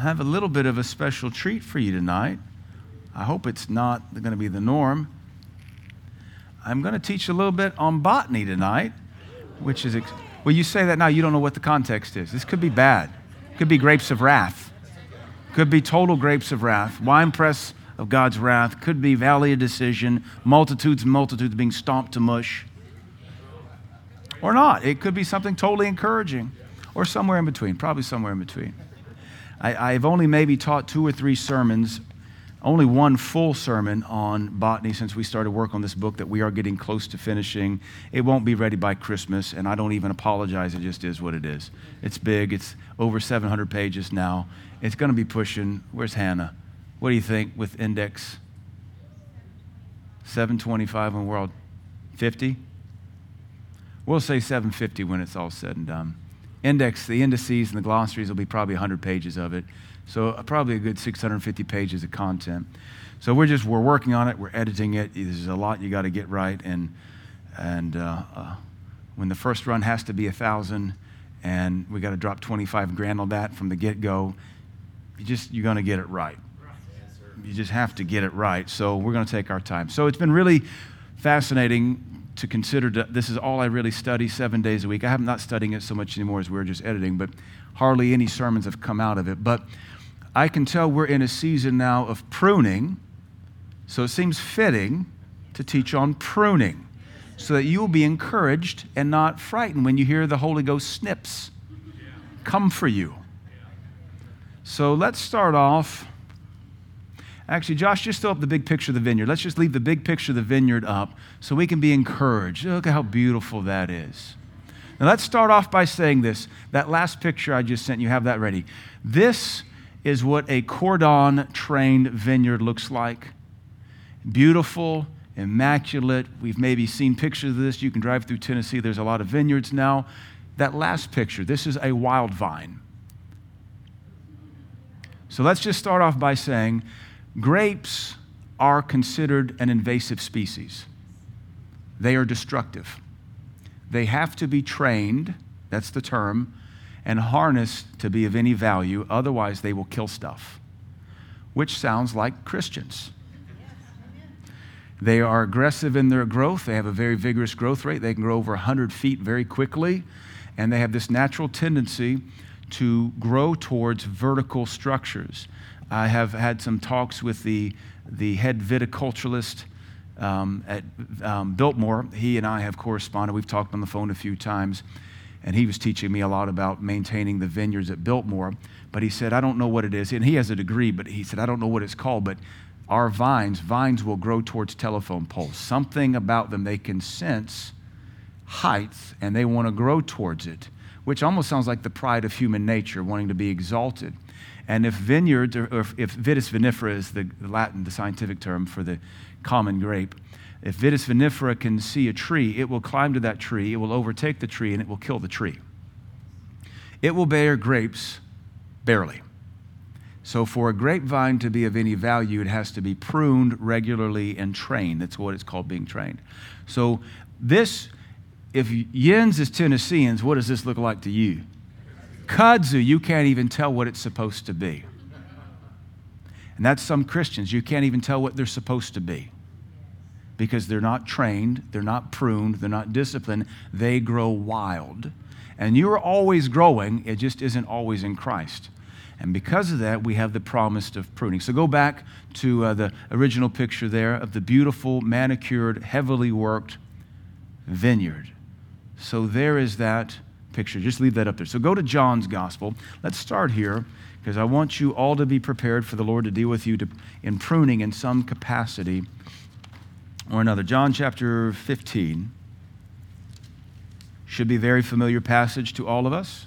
I have a little bit of a special treat for you tonight. I hope it's not going to be the norm. I'm going to teach a little bit on botany tonight, which is, ex- well, you say that now, you don't know what the context is. This could be bad. Could be grapes of wrath. Could be total grapes of wrath, wine press of God's wrath. Could be valley of decision, multitudes multitudes being stomped to mush. Or not. It could be something totally encouraging, or somewhere in between, probably somewhere in between. I, have only maybe taught two or three sermons, only one full sermon on botany since we started work on this book that we are getting close to finishing. It won't be ready by Christmas, and I don't even apologize. It just is what it is. It's big, it's over 700 pages now. It's going to be pushing. Where's Hannah? What do you think with index? 725 in the world? 50? We'll say 750 when it's all said and done index, the indices and the glossaries will be probably 100 pages of it. So uh, probably a good 650 pages of content. So we're just, we're working on it. We're editing it. There's a lot you got to get right. And, and uh, uh, when the first run has to be a 1,000 and we got to drop 25 grand on that from the get-go, you just, you're going to get it right. You just have to get it right. So we're going to take our time. So it's been really fascinating to consider that this is all I really study seven days a week. I am not studying it so much anymore as we are just editing, but hardly any sermons have come out of it. But I can tell we're in a season now of pruning, so it seems fitting to teach on pruning so that you will be encouraged and not frightened when you hear the Holy Ghost snips come for you. So let's start off Actually, Josh, just throw up the big picture of the vineyard. Let's just leave the big picture of the vineyard up so we can be encouraged. Look at how beautiful that is. Now, let's start off by saying this. That last picture I just sent you, have that ready. This is what a cordon trained vineyard looks like beautiful, immaculate. We've maybe seen pictures of this. You can drive through Tennessee, there's a lot of vineyards now. That last picture, this is a wild vine. So let's just start off by saying Grapes are considered an invasive species, they are destructive. They have to be trained, that's the term, and harnessed to be of any value, otherwise, they will kill stuff, which sounds like Christians. They are aggressive in their growth. They have a very vigorous growth rate. They can grow over 100 feet very quickly. And they have this natural tendency to grow towards vertical structures. I have had some talks with the, the head viticulturalist um, at um, Biltmore. He and I have corresponded. We've talked on the phone a few times, and he was teaching me a lot about maintaining the vineyards at Biltmore. But he said, I don't know what it is. And he has a degree, but he said, I don't know what it's called. But our vines, vines will grow towards telephone poles. Something about them, they can sense height and they want to grow towards it, which almost sounds like the pride of human nature, wanting to be exalted. And if vineyards, or, or if vitis vinifera is the, the Latin, the scientific term for the common grape, if vitis vinifera can see a tree, it will climb to that tree, it will overtake the tree, and it will kill the tree. It will bear grapes barely. So, for a grapevine to be of any value, it has to be pruned regularly and trained. That's what it's called being trained. So, this, if Yens is Tennesseans, what does this look like to you? Kudzu, you can't even tell what it's supposed to be. And that's some Christians. You can't even tell what they're supposed to be because they're not trained, they're not pruned, they're not disciplined. They grow wild. And you're always growing, it just isn't always in Christ. And because of that, we have the promise of pruning. So go back to uh, the original picture there of the beautiful, manicured, heavily worked vineyard. So there is that picture. Just leave that up there. So go to John's gospel. Let's start here because I want you all to be prepared for the Lord to deal with you to, in pruning in some capacity or another. John chapter 15 should be a very familiar passage to all of us.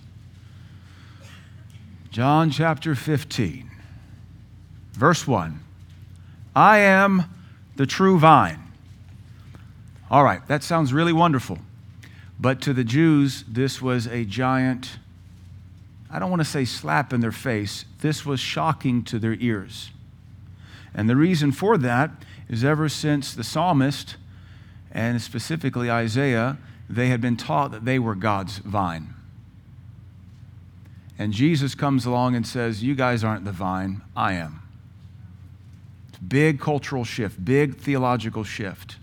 John chapter 15, verse 1. I am the true vine. All right, that sounds really wonderful. But to the Jews, this was a giant, I don't want to say slap in their face, this was shocking to their ears. And the reason for that is ever since the psalmist, and specifically Isaiah, they had been taught that they were God's vine. And Jesus comes along and says, You guys aren't the vine, I am. Big cultural shift, big theological shift.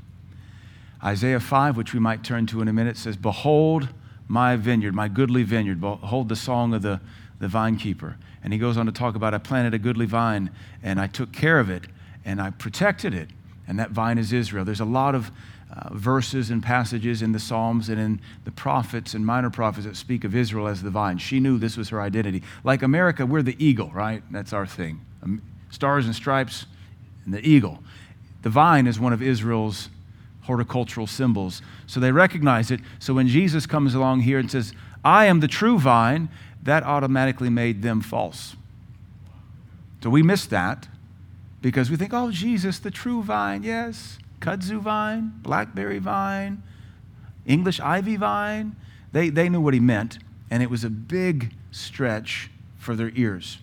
Isaiah 5, which we might turn to in a minute, says, Behold my vineyard, my goodly vineyard. Behold the song of the, the vine keeper. And he goes on to talk about, I planted a goodly vine and I took care of it and I protected it. And that vine is Israel. There's a lot of uh, verses and passages in the Psalms and in the prophets and minor prophets that speak of Israel as the vine. She knew this was her identity. Like America, we're the eagle, right? That's our thing. Stars and stripes and the eagle. The vine is one of Israel's horticultural symbols. So they recognize it. So when Jesus comes along here and says, I am the true vine, that automatically made them false. So we miss that because we think, oh, Jesus, the true vine, yes, kudzu vine, blackberry vine, English ivy vine. They, they knew what he meant, and it was a big stretch for their ears.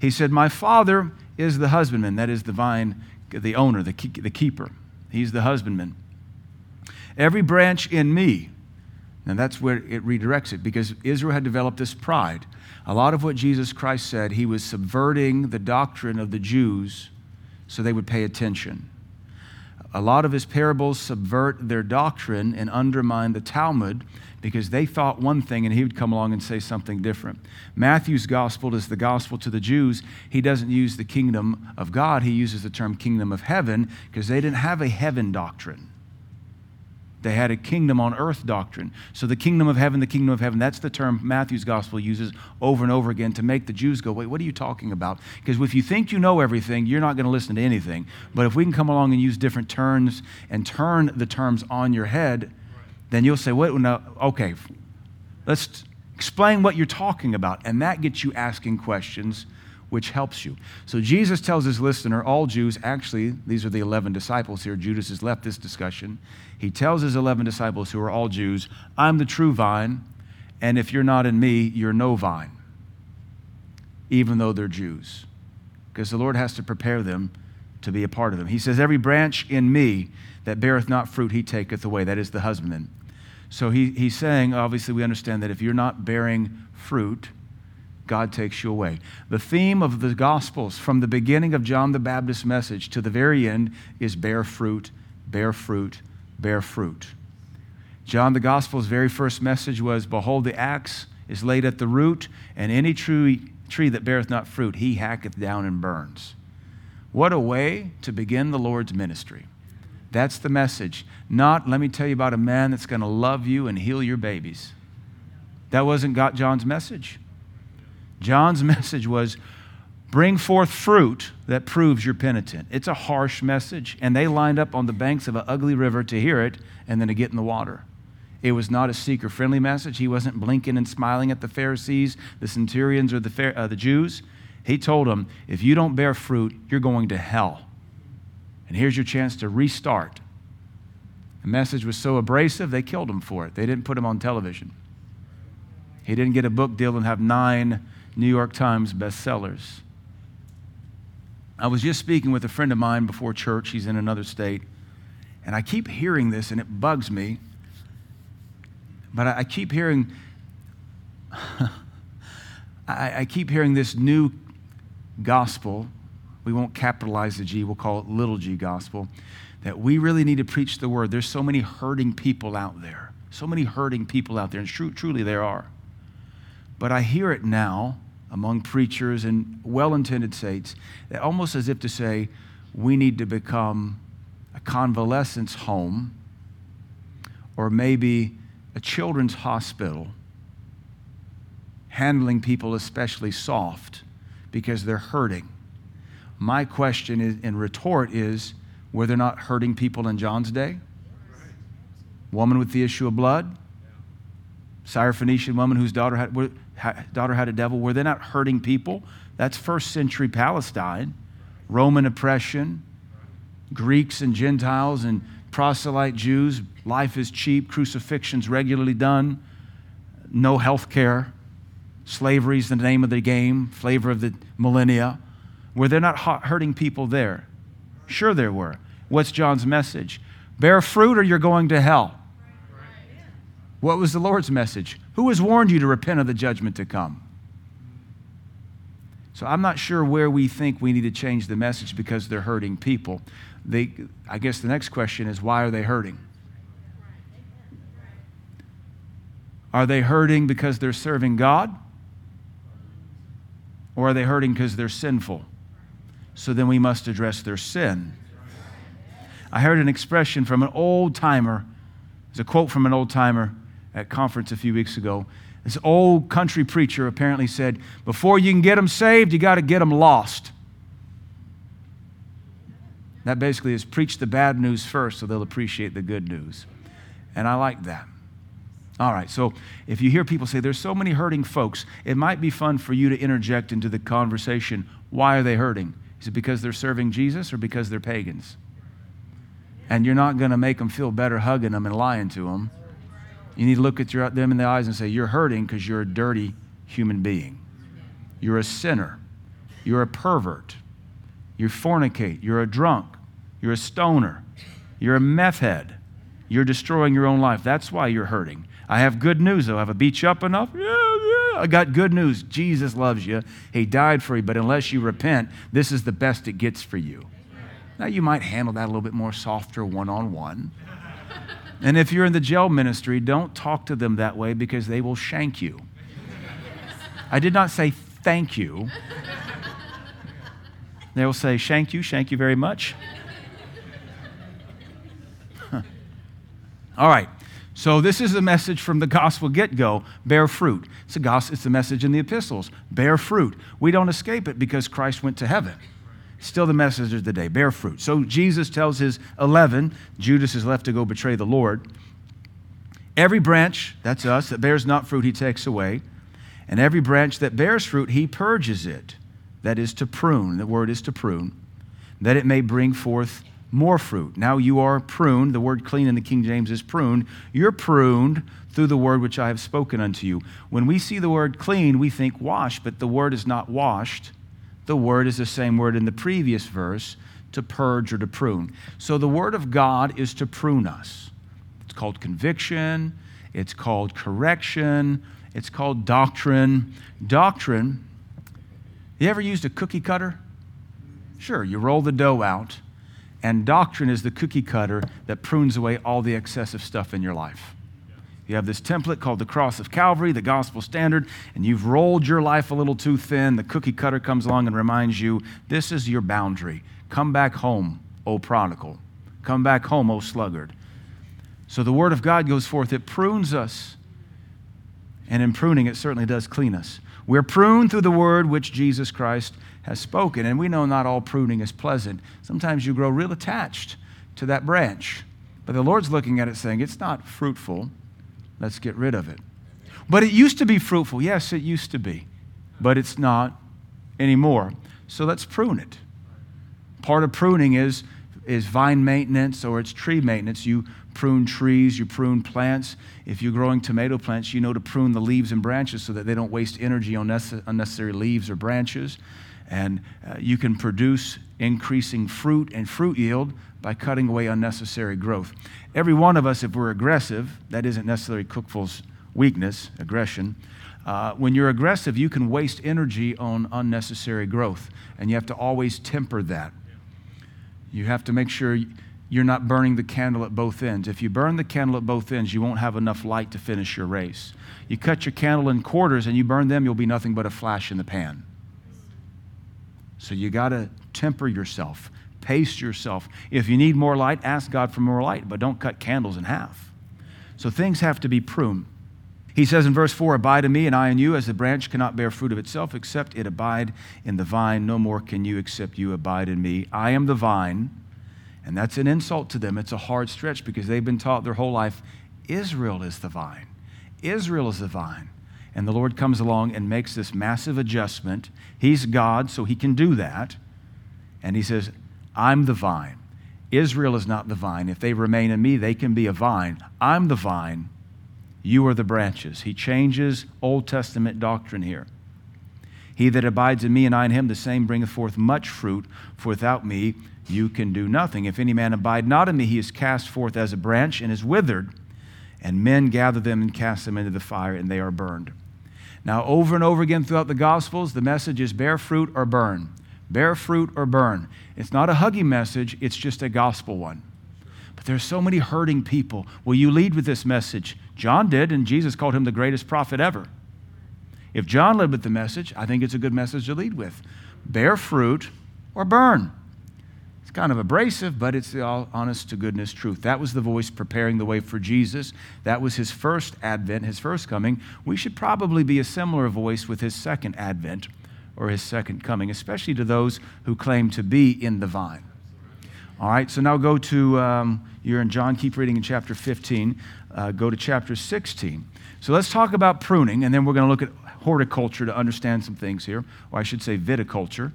He said, My father is the husbandman, that is the vine, the owner, the, the keeper. He's the husbandman. Every branch in me, and that's where it redirects it because Israel had developed this pride. A lot of what Jesus Christ said, he was subverting the doctrine of the Jews so they would pay attention. A lot of his parables subvert their doctrine and undermine the Talmud because they thought one thing and he would come along and say something different. Matthew's gospel is the gospel to the Jews. He doesn't use the kingdom of God, he uses the term kingdom of heaven because they didn't have a heaven doctrine. They had a kingdom on earth doctrine. So the kingdom of heaven, the kingdom of heaven, that's the term Matthew's gospel uses over and over again to make the Jews go, wait, what are you talking about? Because if you think you know everything, you're not going to listen to anything. But if we can come along and use different terms and turn the terms on your head, then you'll say, wait, no, okay, let's explain what you're talking about. And that gets you asking questions which helps you. So Jesus tells his listener, all Jews, actually, these are the 11 disciples here. Judas has left this discussion. He tells his 11 disciples, who are all Jews, I'm the true vine, and if you're not in me, you're no vine, even though they're Jews. Because the Lord has to prepare them to be a part of them. He says, Every branch in me that beareth not fruit, he taketh away. That is the husbandman. So he, he's saying, obviously, we understand that if you're not bearing fruit, God takes you away. The theme of the Gospels from the beginning of John the Baptist's message to the very end is bear fruit, bear fruit, bear fruit. John the Gospel's very first message was Behold, the axe is laid at the root, and any tree, tree that beareth not fruit, he hacketh down and burns. What a way to begin the Lord's ministry. That's the message. Not, let me tell you about a man that's going to love you and heal your babies. That wasn't God, John's message. John's message was bring forth fruit that proves you're penitent. It's a harsh message, and they lined up on the banks of an ugly river to hear it and then to get in the water. It was not a seeker friendly message. He wasn't blinking and smiling at the Pharisees, the centurions, or the, uh, the Jews. He told them, if you don't bear fruit, you're going to hell. And here's your chance to restart. The message was so abrasive, they killed him for it. They didn't put him on television. He didn't get a book deal and have nine New York Times bestsellers. I was just speaking with a friend of mine before church. He's in another state. And I keep hearing this, and it bugs me. But I, keep hearing, I, I keep hearing this new gospel. We won't capitalize the G, we'll call it little g gospel. That we really need to preach the word. There's so many hurting people out there. So many hurting people out there, and tr- truly there are. But I hear it now among preachers and well intended saints, almost as if to say, we need to become a convalescence home or maybe a children's hospital, handling people especially soft because they're hurting. My question is, and retort is were they not hurting people in John's day? Woman with the issue of blood? Syrophoenician woman whose daughter had, daughter had a devil, were they not hurting people? That's first century Palestine. Roman oppression, Greeks and Gentiles and proselyte Jews. Life is cheap, crucifixions regularly done, no health care. Slavery is the name of the game, flavor of the millennia. Were they not hurting people there? Sure, there were. What's John's message? Bear fruit or you're going to hell. What was the Lord's message? Who has warned you to repent of the judgment to come? So I'm not sure where we think we need to change the message because they're hurting people. They, I guess the next question is why are they hurting? Are they hurting because they're serving God? Or are they hurting because they're sinful? So then we must address their sin. I heard an expression from an old timer. It's a quote from an old timer at conference a few weeks ago. This old country preacher apparently said, Before you can get them saved, you got to get them lost. That basically is preach the bad news first so they'll appreciate the good news. And I like that. All right, so if you hear people say there's so many hurting folks, it might be fun for you to interject into the conversation. Why are they hurting? Is it because they're serving Jesus or because they're pagans? And you're not going to make them feel better hugging them and lying to them. You need to look at your, them in the eyes and say, You're hurting because you're a dirty human being. You're a sinner. You're a pervert. You fornicate. You're a drunk. You're a stoner. You're a meth head. You're destroying your own life. That's why you're hurting. I have good news, though. Have I beat you up enough? Yeah, yeah. I got good news. Jesus loves you. He died for you, but unless you repent, this is the best it gets for you. Now, you might handle that a little bit more softer one on one. And if you're in the jail ministry, don't talk to them that way because they will shank you. I did not say thank you. They will say, Shank you, shank you very much. All right. So this is a message from the gospel get-go: bear fruit. It's a gospel. It's a message in the epistles: bear fruit. We don't escape it because Christ went to heaven. Still, the message of the day: bear fruit. So Jesus tells his eleven. Judas is left to go betray the Lord. Every branch, that's us, that bears not fruit, he takes away. And every branch that bears fruit, he purges it. That is to prune. The word is to prune, that it may bring forth more fruit. Now you are pruned. The word clean in the King James is pruned. You're pruned through the word which I have spoken unto you. When we see the word clean, we think wash, but the word is not washed. The word is the same word in the previous verse to purge or to prune. So the word of God is to prune us. It's called conviction, it's called correction, it's called doctrine. Doctrine, you ever used a cookie cutter? Sure, you roll the dough out and doctrine is the cookie cutter that prunes away all the excessive stuff in your life. You have this template called the cross of Calvary, the gospel standard, and you've rolled your life a little too thin. The cookie cutter comes along and reminds you this is your boundary. Come back home, O prodigal. Come back home, O sluggard. So the word of God goes forth, it prunes us. And in pruning, it certainly does clean us. We're pruned through the word which Jesus Christ has spoken. And we know not all pruning is pleasant. Sometimes you grow real attached to that branch. But the Lord's looking at it saying, it's not fruitful. Let's get rid of it. But it used to be fruitful. Yes, it used to be. But it's not anymore. So let's prune it. Part of pruning is, is vine maintenance or it's tree maintenance. You prune trees, you prune plants. If you're growing tomato plants, you know to prune the leaves and branches so that they don't waste energy on unnecessary leaves or branches. And uh, you can produce increasing fruit and fruit yield by cutting away unnecessary growth. Every one of us, if we're aggressive, that isn't necessarily Cookful's weakness, aggression. Uh, when you're aggressive, you can waste energy on unnecessary growth, and you have to always temper that. You have to make sure you're not burning the candle at both ends. If you burn the candle at both ends, you won't have enough light to finish your race. You cut your candle in quarters and you burn them, you'll be nothing but a flash in the pan. So you got to temper yourself, pace yourself. If you need more light, ask God for more light, but don't cut candles in half. So things have to be pruned. He says in verse 4 Abide in me, and I in you, as the branch cannot bear fruit of itself except it abide in the vine. No more can you except you abide in me. I am the vine. And that's an insult to them. It's a hard stretch because they've been taught their whole life Israel is the vine. Israel is the vine. And the Lord comes along and makes this massive adjustment. He's God, so he can do that. And he says, I'm the vine. Israel is not the vine. If they remain in me, they can be a vine. I'm the vine. You are the branches. He changes Old Testament doctrine here. He that abides in me and I in him, the same bringeth forth much fruit, for without me you can do nothing. If any man abide not in me, he is cast forth as a branch and is withered, and men gather them and cast them into the fire, and they are burned. Now, over and over again throughout the Gospels, the message is bear fruit or burn. Bear fruit or burn. It's not a huggy message, it's just a gospel one. But there's so many hurting people. Will you lead with this message? John did, and Jesus called him the greatest prophet ever. If John led with the message, I think it's a good message to lead with. Bear fruit or burn. It's kind of abrasive, but it's the honest to goodness truth. That was the voice preparing the way for Jesus. That was his first advent, his first coming. We should probably be a similar voice with his second advent or his second coming, especially to those who claim to be in the vine. All right, so now go to, um, you're in John, keep reading in chapter 15. Uh, go to chapter 16. So let's talk about pruning, and then we're going to look at horticulture to understand some things here, or I should say viticulture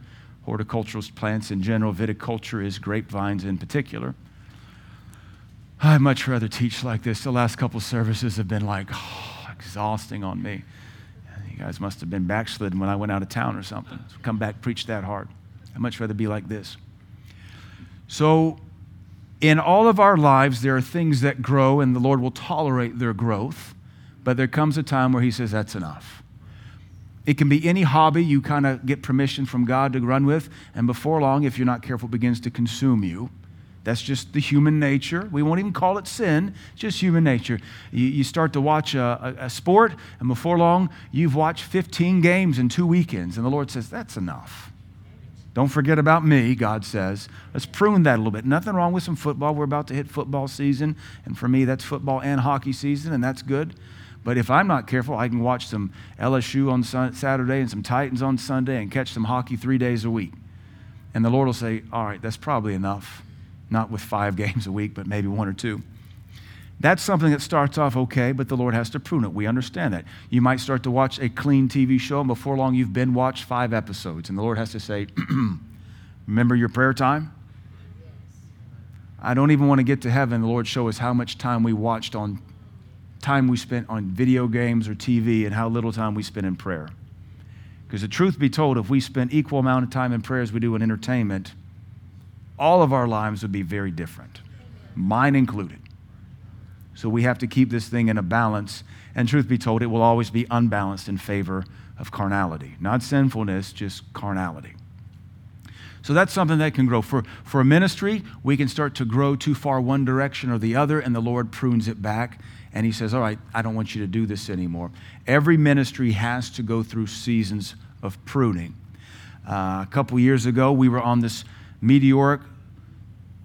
horticultural plants in general, viticulture is grapevines in particular. I'd much rather teach like this. The last couple services have been like oh, exhausting on me. You guys must have been backslidden when I went out of town or something. So come back, preach that hard. I'd much rather be like this. So, in all of our lives, there are things that grow, and the Lord will tolerate their growth. But there comes a time where He says, That's enough. It can be any hobby you kind of get permission from God to run with, and before long, if you're not careful, begins to consume you. That's just the human nature. We won't even call it sin, just human nature. You, you start to watch a, a, a, sport, and before long, you've watched 15 games in two weekends, and the Lord says, That's enough. Don't forget about me, God says. Let's prune that a little bit. Nothing wrong with some football. We're about to hit football season, and for me, that's football and hockey season, and that's good. But if I'm not careful, I can watch some LSU on Saturday and some Titans on Sunday and catch some hockey three days a week. And the Lord will say, All right, that's probably enough. Not with five games a week, but maybe one or two. That's something that starts off okay, but the Lord has to prune it. We understand that. You might start to watch a clean TV show, and before long, you've been watched five episodes, and the Lord has to say, Remember your prayer time? I don't even want to get to heaven. The Lord show us how much time we watched on time we spent on video games or TV and how little time we spent in prayer. Because the truth be told, if we spent equal amount of time in prayer as we do in entertainment, all of our lives would be very different, mine included. So we have to keep this thing in a balance. And truth be told, it will always be unbalanced in favor of carnality. Not sinfulness, just carnality. So that's something that can grow. For, for a ministry, we can start to grow too far one direction or the other, and the Lord prunes it back and he says, All right, I don't want you to do this anymore. Every ministry has to go through seasons of pruning. Uh, a couple years ago, we were on this meteoric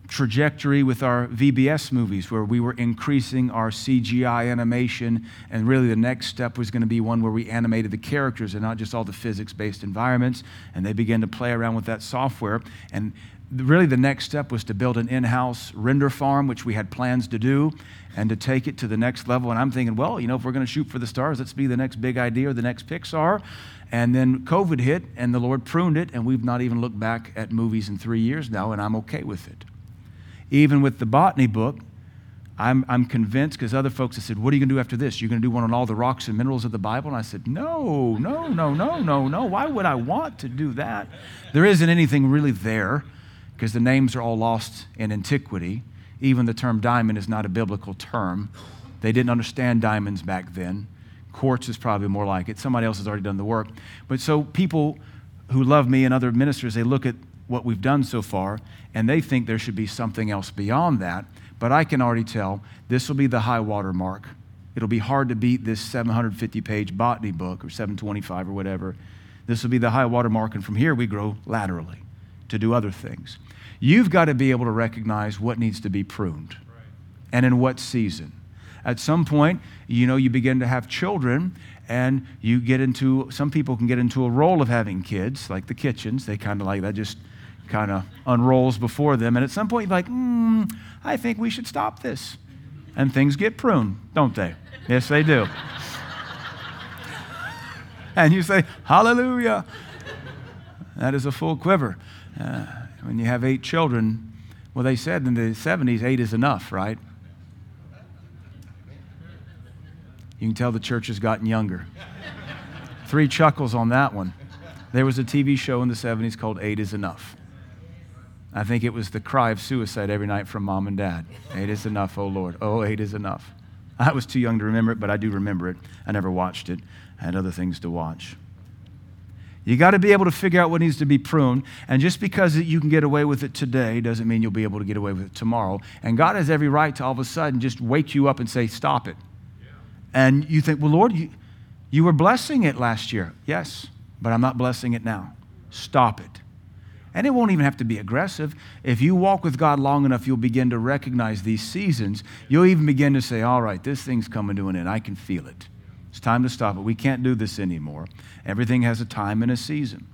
trajectory with our VBS movies where we were increasing our CGI animation. And really, the next step was going to be one where we animated the characters and not just all the physics based environments. And they began to play around with that software. And really, the next step was to build an in house render farm, which we had plans to do and to take it to the next level. And I'm thinking, well, you know, if we're going to shoot for the stars, let's be the next big idea or the next Pixar. And then COVID hit, and the Lord pruned it, and we've not even looked back at movies in three years now, and I'm okay with it. Even with the botany book, I'm, I'm convinced because other folks have said, What are you going to do after this? You're going to do one on all the rocks and minerals of the Bible? And I said, No, no, no, no, no, no. Why would I want to do that? There isn't anything really there because the names are all lost in antiquity. Even the term diamond is not a biblical term. They didn't understand diamonds back then. Quartz is probably more like it. Somebody else has already done the work. But so people who love me and other ministers, they look at what we've done so far and they think there should be something else beyond that. But I can already tell this will be the high water mark. It'll be hard to beat this 750 page botany book or 725 or whatever. This will be the high water mark, and from here we grow laterally to do other things. You've got to be able to recognize what needs to be pruned and in what season. At some point, you know, you begin to have children and you get into, some people can get into a role of having kids, like the kitchens. They kind of like that just kind of unrolls before them. And at some point, you're like, hmm, I think we should stop this. And things get pruned, don't they? Yes, they do. and you say, Hallelujah. That is a full quiver. Uh, when you have eight children, well, they said in the 70s, eight is enough, right? You can tell the church has gotten younger. Three chuckles on that one. There was a TV show in the 70s called Eight is Enough. I think it was the cry of suicide every night from mom and dad. Eight is enough, oh Lord. Oh, eight is enough. I was too young to remember it, but I do remember it. I never watched it. I had other things to watch. You got to be able to figure out what needs to be pruned. And just because you can get away with it today doesn't mean you'll be able to get away with it tomorrow. And God has every right to all of a sudden just wake you up and say, Stop it. Yeah. And you think, Well, Lord, you, you were blessing it last year. Yes, but I'm not blessing it now. Stop it. And it won't even have to be aggressive. If you walk with God long enough, you'll begin to recognize these seasons. You'll even begin to say, All right, this thing's coming to an end. I can feel it. It's time to stop it. We can't do this anymore. Everything has a time and a season.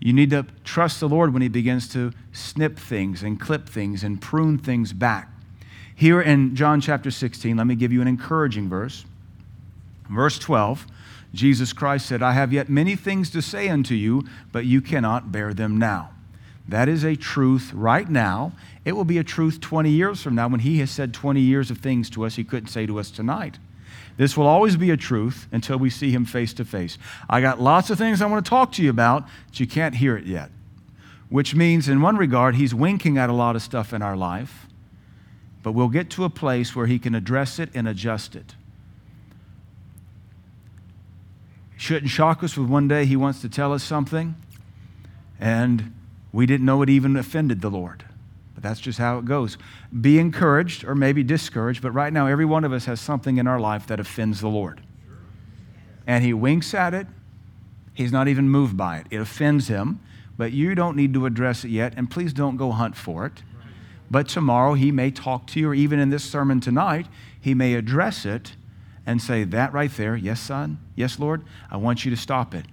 You need to trust the Lord when He begins to snip things and clip things and prune things back. Here in John chapter 16, let me give you an encouraging verse. Verse 12, Jesus Christ said, I have yet many things to say unto you, but you cannot bear them now. That is a truth right now. It will be a truth 20 years from now when He has said 20 years of things to us He couldn't say to us tonight. This will always be a truth until we see him face to face. I got lots of things I want to talk to you about, but you can't hear it yet. Which means, in one regard, he's winking at a lot of stuff in our life, but we'll get to a place where he can address it and adjust it. Shouldn't shock us with one day he wants to tell us something, and we didn't know it even offended the Lord. That's just how it goes. Be encouraged or maybe discouraged, but right now, every one of us has something in our life that offends the Lord. And He winks at it. He's not even moved by it. It offends Him, but you don't need to address it yet, and please don't go hunt for it. But tomorrow, He may talk to you, or even in this sermon tonight, He may address it and say, That right there, yes, son, yes, Lord, I want you to stop it.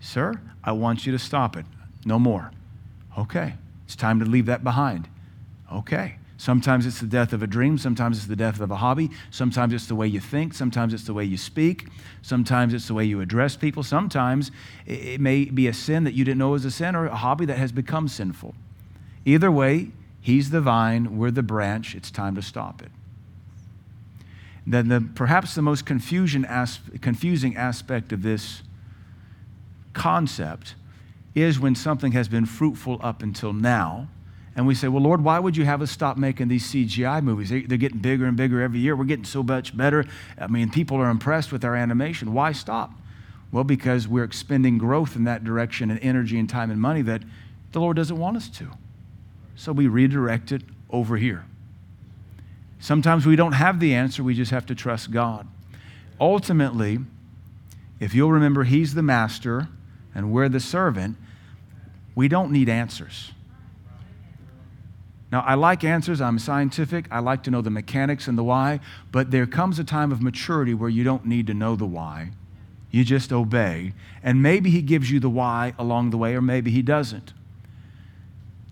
Sir, I want you to stop it. No more. Okay. It's time to leave that behind. Okay. Sometimes it's the death of a dream. Sometimes it's the death of a hobby. Sometimes it's the way you think. Sometimes it's the way you speak. Sometimes it's the way you address people. Sometimes it may be a sin that you didn't know was a sin or a hobby that has become sinful. Either way, He's the vine, we're the branch. It's time to stop it. Then, the, perhaps the most confusion confusing aspect of this concept is when something has been fruitful up until now. And we say, Well, Lord, why would you have us stop making these CGI movies? They're getting bigger and bigger every year. We're getting so much better. I mean, people are impressed with our animation. Why stop? Well, because we're expending growth in that direction and energy and time and money that the Lord doesn't want us to. So we redirect it over here. Sometimes we don't have the answer, we just have to trust God. Ultimately, if you'll remember, He's the master and we're the servant, we don't need answers. Now, I like answers. I'm scientific. I like to know the mechanics and the why, but there comes a time of maturity where you don't need to know the why. You just obey. And maybe He gives you the why along the way, or maybe He doesn't.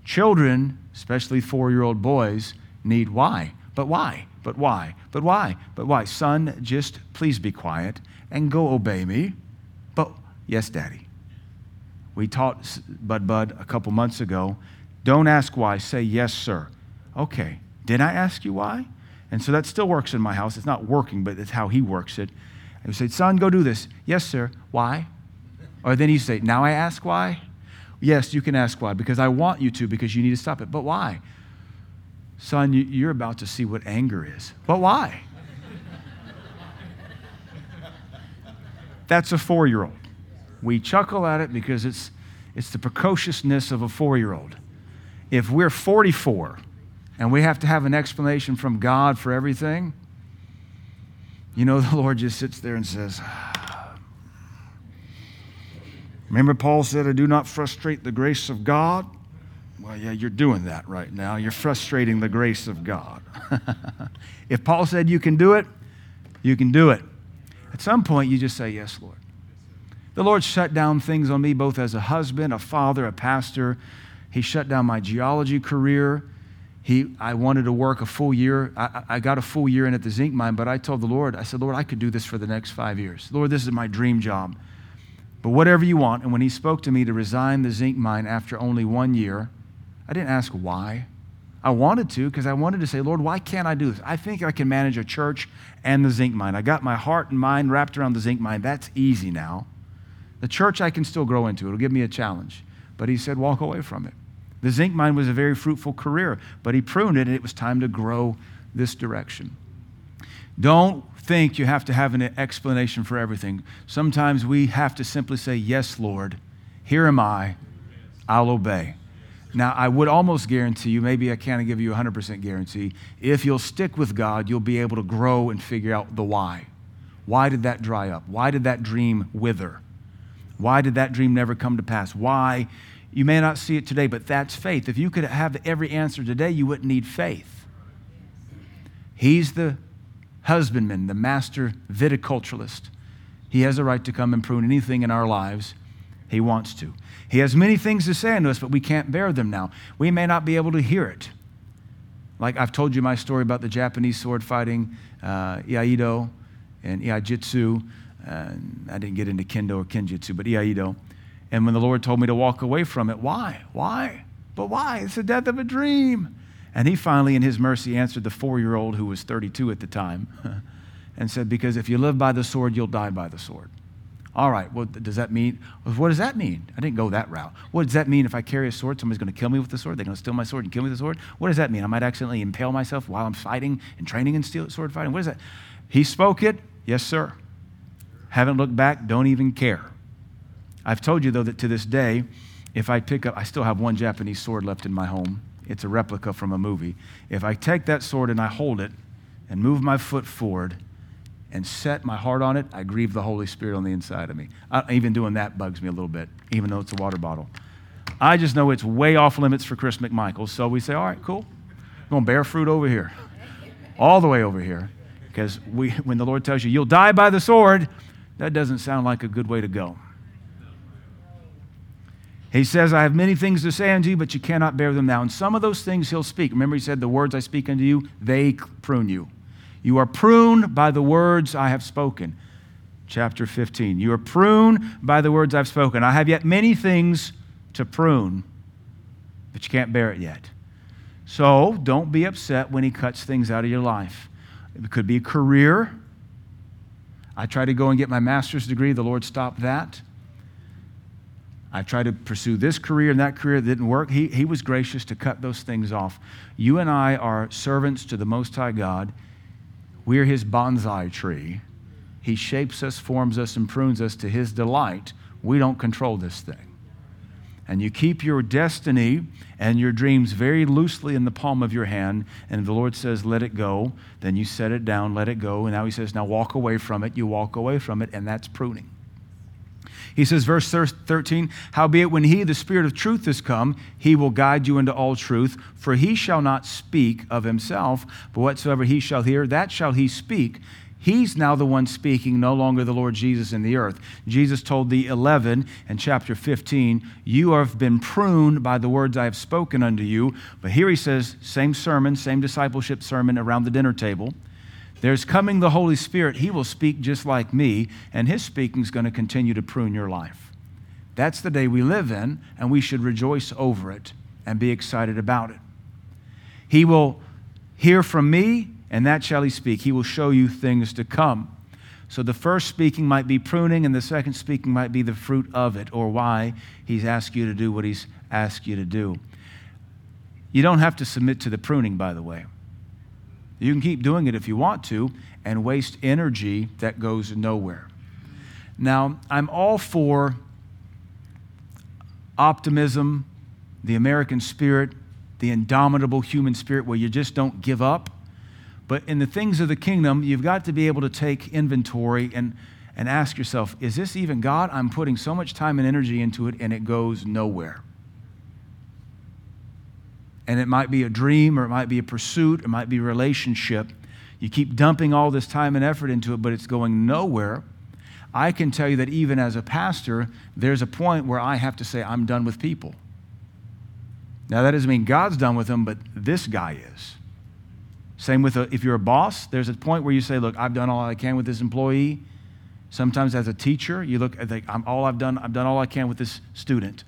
Children, especially four year old boys, need why. But why? But why? But why? But why? Son, just please be quiet and go obey me. But yes, Daddy. We taught Bud Bud a couple months ago don't ask why, say yes, sir. Okay, did I ask you why? And so that still works in my house. It's not working, but it's how he works it. We say, son, go do this. Yes, sir. Why? Or then you say, now I ask why? Yes, you can ask why, because I want you to, because you need to stop it. But why? Son, you're about to see what anger is. But why? That's a four year old. We chuckle at it because it's, it's the precociousness of a four year old. If we're 44 and we have to have an explanation from God for everything, you know, the Lord just sits there and says, Remember, Paul said, I do not frustrate the grace of God? Well, yeah, you're doing that right now. You're frustrating the grace of God. if Paul said you can do it, you can do it. At some point, you just say, Yes, Lord. The Lord shut down things on me both as a husband, a father, a pastor. He shut down my geology career. He, I wanted to work a full year. I, I got a full year in at the zinc mine, but I told the Lord, I said, Lord, I could do this for the next five years. Lord, this is my dream job. But whatever you want. And when he spoke to me to resign the zinc mine after only one year, I didn't ask why. I wanted to because I wanted to say, Lord, why can't I do this? I think I can manage a church and the zinc mine. I got my heart and mind wrapped around the zinc mine. That's easy now. The church I can still grow into, it'll give me a challenge. But he said, walk away from it. The zinc mine was a very fruitful career, but he pruned it and it was time to grow this direction. Don't think you have to have an explanation for everything. Sometimes we have to simply say, Yes, Lord, here am I, I'll obey. Now, I would almost guarantee you, maybe I can't give you a 100% guarantee, if you'll stick with God, you'll be able to grow and figure out the why. Why did that dry up? Why did that dream wither? Why did that dream never come to pass? Why? You may not see it today, but that's faith. If you could have every answer today, you wouldn't need faith. He's the husbandman, the master viticulturalist. He has a right to come and prune anything in our lives he wants to. He has many things to say unto us, but we can't bear them now. We may not be able to hear it. Like I've told you my story about the Japanese sword fighting, uh, Iaido and Iaijutsu. Uh, I didn't get into Kendo or Kenjutsu, but Iaido. And when the Lord told me to walk away from it, why? Why? But why? It's the death of a dream. And he finally, in his mercy, answered the four year old who was 32 at the time and said, Because if you live by the sword, you'll die by the sword. All right, what does that mean? What does that mean? I didn't go that route. What does that mean if I carry a sword? Somebody's going to kill me with the sword? They're going to steal my sword and kill me with the sword? What does that mean? I might accidentally impale myself while I'm fighting and training in steel sword fighting? What is that? He spoke it. Yes, sir. Haven't looked back. Don't even care. I've told you, though, that to this day, if I pick up, I still have one Japanese sword left in my home. It's a replica from a movie. If I take that sword and I hold it and move my foot forward, and set my heart on it, I grieve the Holy Spirit on the inside of me. I, even doing that bugs me a little bit, even though it's a water bottle. I just know it's way off limits for Chris McMichael. So we say, all right, cool. We're going to bear fruit over here, all the way over here. Because when the Lord tells you, you'll die by the sword, that doesn't sound like a good way to go. He says, I have many things to say unto you, but you cannot bear them now. And some of those things he'll speak. Remember, he said, The words I speak unto you, they prune you. You are pruned by the words I have spoken. Chapter 15. You are pruned by the words I've spoken. I have yet many things to prune, but you can't bear it yet. So don't be upset when he cuts things out of your life. It could be a career. I tried to go and get my master's degree, the Lord stopped that. I tried to pursue this career and that career that didn't work. He, he was gracious to cut those things off. You and I are servants to the Most High God. We're his bonsai tree. He shapes us, forms us, and prunes us to his delight. We don't control this thing. And you keep your destiny and your dreams very loosely in the palm of your hand. And the Lord says, let it go. Then you set it down, let it go. And now he says, now walk away from it. You walk away from it, and that's pruning. He says, verse 13, Howbeit, when he, the Spirit of truth, is come, he will guide you into all truth. For he shall not speak of himself, but whatsoever he shall hear, that shall he speak. He's now the one speaking, no longer the Lord Jesus in the earth. Jesus told the 11 in chapter 15, You have been pruned by the words I have spoken unto you. But here he says, same sermon, same discipleship sermon around the dinner table. There's coming the Holy Spirit. He will speak just like me, and his speaking is going to continue to prune your life. That's the day we live in, and we should rejoice over it and be excited about it. He will hear from me, and that shall he speak. He will show you things to come. So the first speaking might be pruning, and the second speaking might be the fruit of it, or why he's asked you to do what he's asked you to do. You don't have to submit to the pruning, by the way. You can keep doing it if you want to and waste energy that goes nowhere. Now, I'm all for optimism, the American spirit, the indomitable human spirit where you just don't give up. But in the things of the kingdom, you've got to be able to take inventory and, and ask yourself, is this even God? I'm putting so much time and energy into it and it goes nowhere and it might be a dream or it might be a pursuit, it might be a relationship. You keep dumping all this time and effort into it, but it's going nowhere. I can tell you that even as a pastor, there's a point where I have to say, I'm done with people. Now, that doesn't mean God's done with them, but this guy is. Same with a, if you're a boss, there's a point where you say, Look, I've done all I can with this employee. Sometimes as a teacher, you look at I'm all I've done, I've done all I can with this student.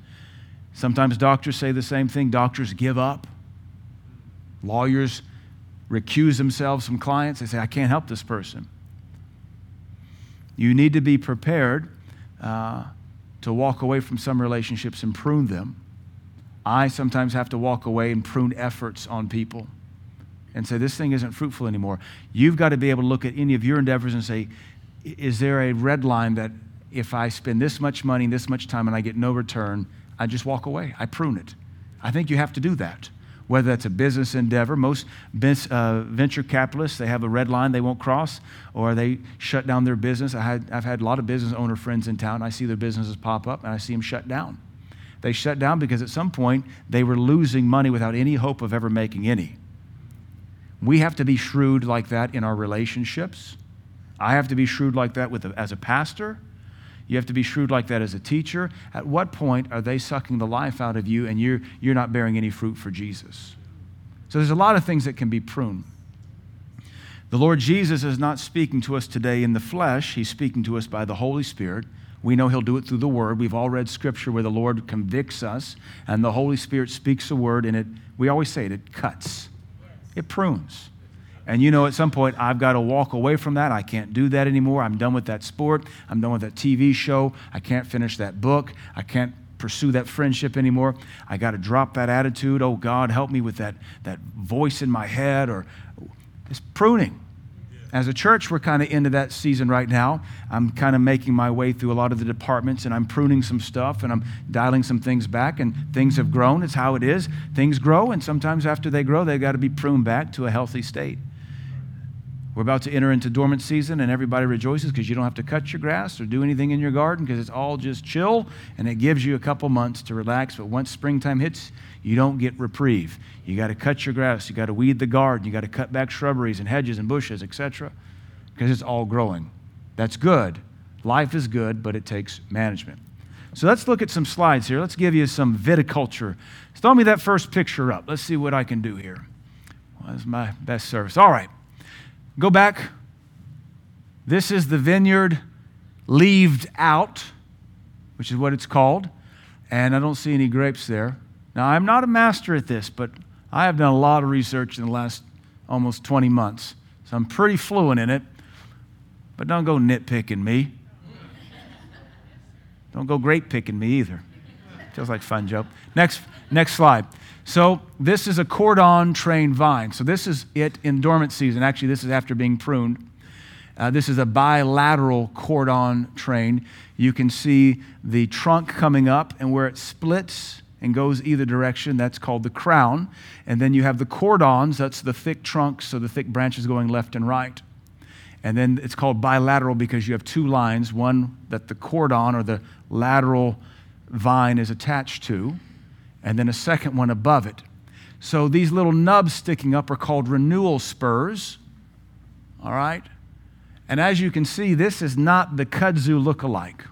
Sometimes doctors say the same thing. Doctors give up. Lawyers recuse themselves from clients. They say, I can't help this person. You need to be prepared uh, to walk away from some relationships and prune them. I sometimes have to walk away and prune efforts on people and say, This thing isn't fruitful anymore. You've got to be able to look at any of your endeavors and say, Is there a red line that if I spend this much money, this much time, and I get no return, I just walk away? I prune it. I think you have to do that. Whether that's a business endeavor, most uh, venture capitalists, they have a red line they won't cross, or they shut down their business. I had, I've had a lot of business owner friends in town. I see their businesses pop up, and I see them shut down. They shut down because at some point they were losing money without any hope of ever making any. We have to be shrewd like that in our relationships. I have to be shrewd like that with a, as a pastor. You have to be shrewd like that as a teacher. At what point are they sucking the life out of you and you're, you're not bearing any fruit for Jesus? So there's a lot of things that can be pruned. The Lord Jesus is not speaking to us today in the flesh, He's speaking to us by the Holy Spirit. We know He'll do it through the Word. We've all read Scripture where the Lord convicts us and the Holy Spirit speaks a word, and it, we always say it, it cuts, it prunes. And you know, at some point, I've got to walk away from that. I can't do that anymore. I'm done with that sport. I'm done with that TV show. I can't finish that book. I can't pursue that friendship anymore. I got to drop that attitude. Oh, God, help me with that, that voice in my head or it's pruning. As a church, we're kind of into that season right now. I'm kind of making my way through a lot of the departments and I'm pruning some stuff and I'm dialing some things back, and things have grown. It's how it is. Things grow, and sometimes after they grow, they've got to be pruned back to a healthy state. We're about to enter into dormant season, and everybody rejoices because you don't have to cut your grass or do anything in your garden because it's all just chill, and it gives you a couple months to relax. But once springtime hits, you don't get reprieve. You got to cut your grass, you got to weed the garden, you got to cut back shrubberies and hedges and bushes, etc., because it's all growing. That's good. Life is good, but it takes management. So let's look at some slides here. Let's give you some viticulture. Throw me that first picture up. Let's see what I can do here. Well, that's my best service. All right. Go back. This is the vineyard leaved out, which is what it's called. And I don't see any grapes there. Now, I'm not a master at this, but I have done a lot of research in the last almost 20 months. So I'm pretty fluent in it. But don't go nitpicking me. Don't go grape picking me either. Feels like fun joke. Next, next slide. So this is a cordon trained vine. So this is it in dormant season. Actually, this is after being pruned. Uh, this is a bilateral cordon train. You can see the trunk coming up, and where it splits and goes either direction, that's called the crown. And then you have the cordons, that's the thick trunks, so the thick branches going left and right. And then it's called bilateral because you have two lines one that the cordon or the lateral vine is attached to, and then a second one above it. So these little nubs sticking up are called renewal spurs. All right? And as you can see, this is not the kudzu look-alike.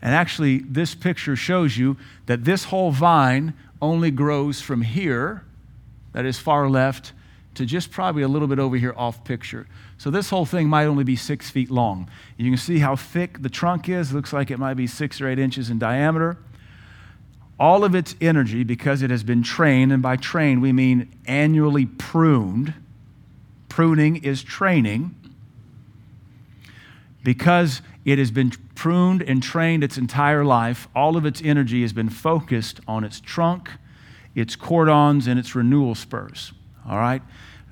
And actually, this picture shows you that this whole vine only grows from here, that is far left, to just probably a little bit over here off picture. So this whole thing might only be six feet long. You can see how thick the trunk is. It looks like it might be six or eight inches in diameter all of its energy because it has been trained, and by trained we mean annually pruned. Pruning is training. Because it has been pruned and trained its entire life, all of its energy has been focused on its trunk, its cordons, and its renewal spurs. All right?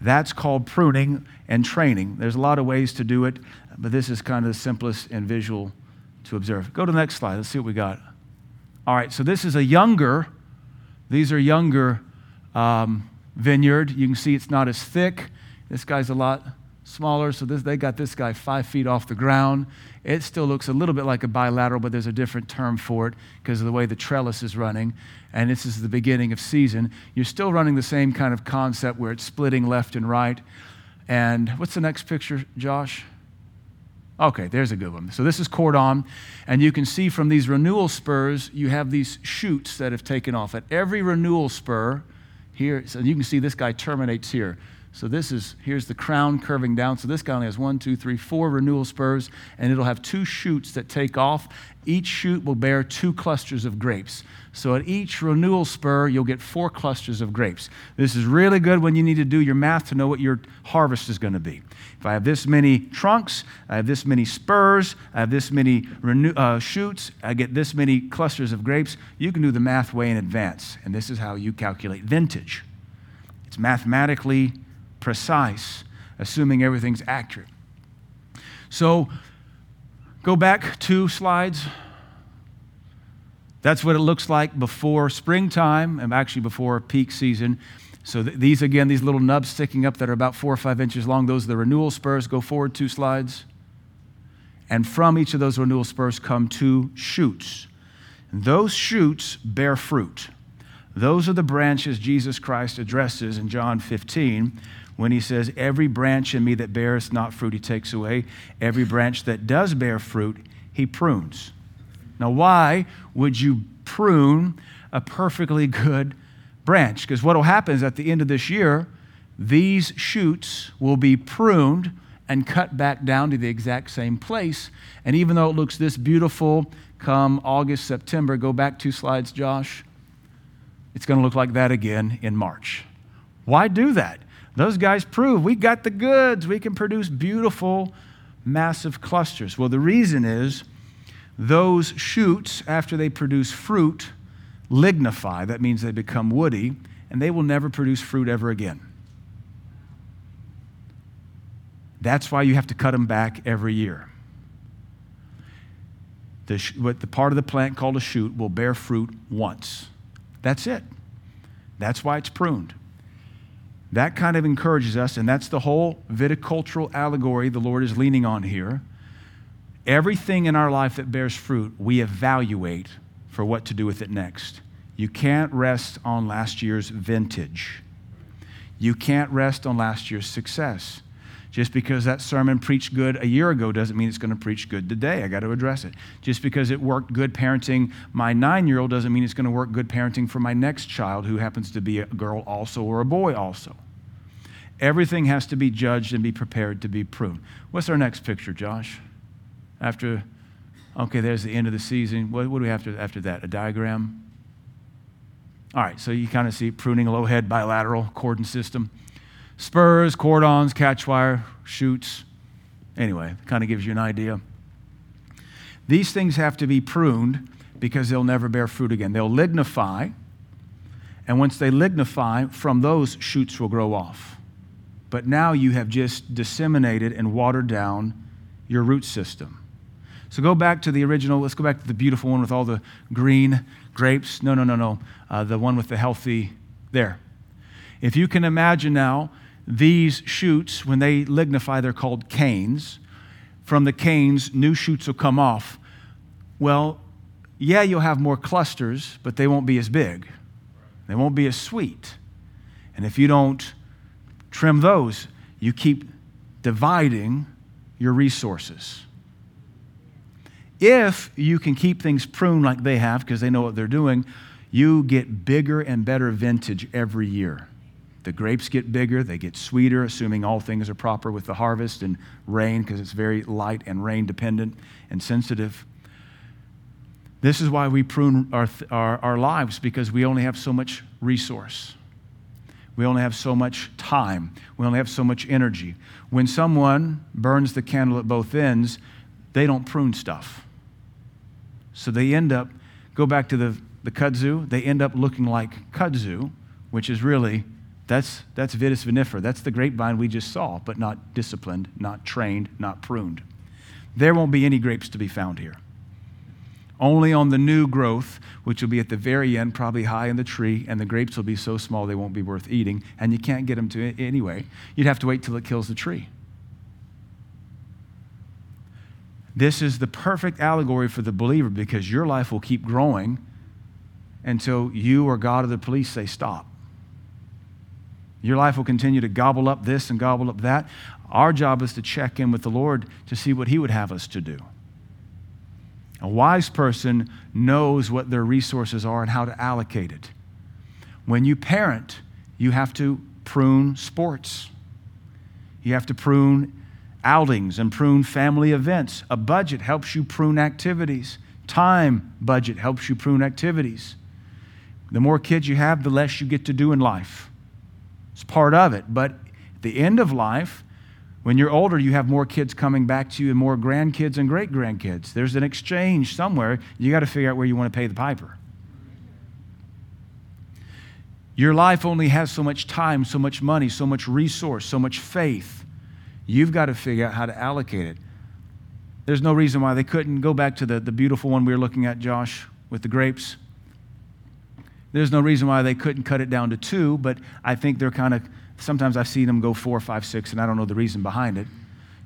That's called pruning and training. There's a lot of ways to do it, but this is kind of the simplest and visual to observe. Go to the next slide. Let's see what we got. All right, so this is a younger, these are younger um, vineyard. You can see it's not as thick. This guy's a lot smaller, so this, they got this guy five feet off the ground. It still looks a little bit like a bilateral, but there's a different term for it because of the way the trellis is running. And this is the beginning of season. You're still running the same kind of concept where it's splitting left and right. And what's the next picture, Josh? Okay, there's a good one. So this is cordon, and you can see from these renewal spurs, you have these shoots that have taken off. At every renewal spur, here, so you can see this guy terminates here. So this is, here's the crown curving down. So this guy only has one, two, three, four renewal spurs, and it'll have two shoots that take off. Each shoot will bear two clusters of grapes. So at each renewal spur, you'll get four clusters of grapes. This is really good when you need to do your math to know what your harvest is going to be. If I have this many trunks, I have this many spurs, I have this many renew, uh, shoots, I get this many clusters of grapes, you can do the math way in advance. And this is how you calculate vintage. It's mathematically precise, assuming everything's accurate. So go back two slides. That's what it looks like before springtime and actually before peak season. So th- these, again, these little nubs sticking up that are about four or five inches long, those are the renewal spurs. Go forward two slides. And from each of those renewal spurs come two shoots. And those shoots bear fruit. Those are the branches Jesus Christ addresses in John 15 when he says, Every branch in me that bears not fruit, he takes away. Every branch that does bear fruit, he prunes. Now, why would you prune a perfectly good branch? Because what will happen is at the end of this year, these shoots will be pruned and cut back down to the exact same place. And even though it looks this beautiful come August, September, go back two slides, Josh, it's going to look like that again in March. Why do that? Those guys prove we got the goods. We can produce beautiful, massive clusters. Well, the reason is those shoots, after they produce fruit, lignify. That means they become woody, and they will never produce fruit ever again. That's why you have to cut them back every year. The, what the part of the plant called a shoot will bear fruit once. That's it. That's why it's pruned. That kind of encourages us, and that's the whole viticultural allegory the Lord is leaning on here. Everything in our life that bears fruit, we evaluate for what to do with it next. You can't rest on last year's vintage. You can't rest on last year's success. Just because that sermon preached good a year ago doesn't mean it's going to preach good today. I got to address it. Just because it worked good parenting my nine year old doesn't mean it's going to work good parenting for my next child who happens to be a girl also or a boy also. Everything has to be judged and be prepared to be pruned. What's our next picture, Josh? After, okay, there's the end of the season. What, what do we have to, after that? A diagram? All right, so you kind of see pruning low head bilateral cordon system spurs, cordons, catch wire, shoots. Anyway, kind of gives you an idea. These things have to be pruned because they'll never bear fruit again. They'll lignify, and once they lignify, from those shoots will grow off. But now you have just disseminated and watered down your root system. So go back to the original. Let's go back to the beautiful one with all the green grapes. No, no, no, no. Uh, the one with the healthy, there. If you can imagine now these shoots, when they lignify, they're called canes. From the canes, new shoots will come off. Well, yeah, you'll have more clusters, but they won't be as big. They won't be as sweet. And if you don't trim those, you keep dividing your resources. If you can keep things pruned like they have, because they know what they're doing, you get bigger and better vintage every year. The grapes get bigger, they get sweeter, assuming all things are proper with the harvest and rain, because it's very light and rain dependent and sensitive. This is why we prune our, our, our lives, because we only have so much resource. We only have so much time. We only have so much energy. When someone burns the candle at both ends, they don't prune stuff. So they end up, go back to the, the kudzu, they end up looking like kudzu, which is really that's, that's vitis vinifera. That's the grapevine we just saw, but not disciplined, not trained, not pruned. There won't be any grapes to be found here. Only on the new growth, which will be at the very end, probably high in the tree, and the grapes will be so small they won't be worth eating, and you can't get them to anyway. You'd have to wait till it kills the tree. This is the perfect allegory for the believer because your life will keep growing until you or God or the police say stop. Your life will continue to gobble up this and gobble up that. Our job is to check in with the Lord to see what He would have us to do. A wise person knows what their resources are and how to allocate it. When you parent, you have to prune sports. You have to prune outings and prune family events. A budget helps you prune activities. Time budget helps you prune activities. The more kids you have, the less you get to do in life. It's part of it. But at the end of life, when you're older, you have more kids coming back to you and more grandkids and great grandkids. There's an exchange somewhere. You got to figure out where you want to pay the piper. Your life only has so much time, so much money, so much resource, so much faith. You've got to figure out how to allocate it. There's no reason why they couldn't go back to the, the beautiful one we were looking at, Josh, with the grapes. There's no reason why they couldn't cut it down to two, but I think they're kind of, sometimes I've seen them go four, five, six, and I don't know the reason behind it.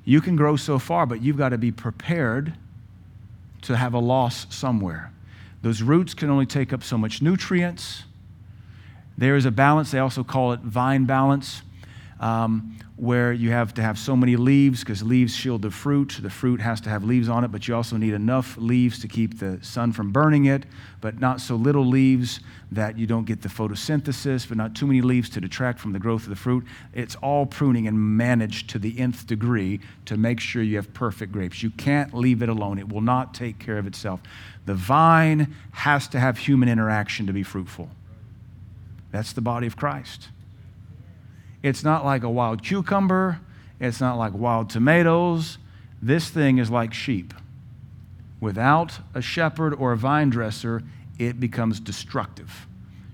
You can grow so far, but you've got to be prepared to have a loss somewhere. Those roots can only take up so much nutrients. There is a balance, they also call it vine balance. Um, where you have to have so many leaves because leaves shield the fruit. The fruit has to have leaves on it, but you also need enough leaves to keep the sun from burning it, but not so little leaves that you don't get the photosynthesis, but not too many leaves to detract from the growth of the fruit. It's all pruning and managed to the nth degree to make sure you have perfect grapes. You can't leave it alone, it will not take care of itself. The vine has to have human interaction to be fruitful. That's the body of Christ. It's not like a wild cucumber, it's not like wild tomatoes. This thing is like sheep. Without a shepherd or a vine dresser, it becomes destructive.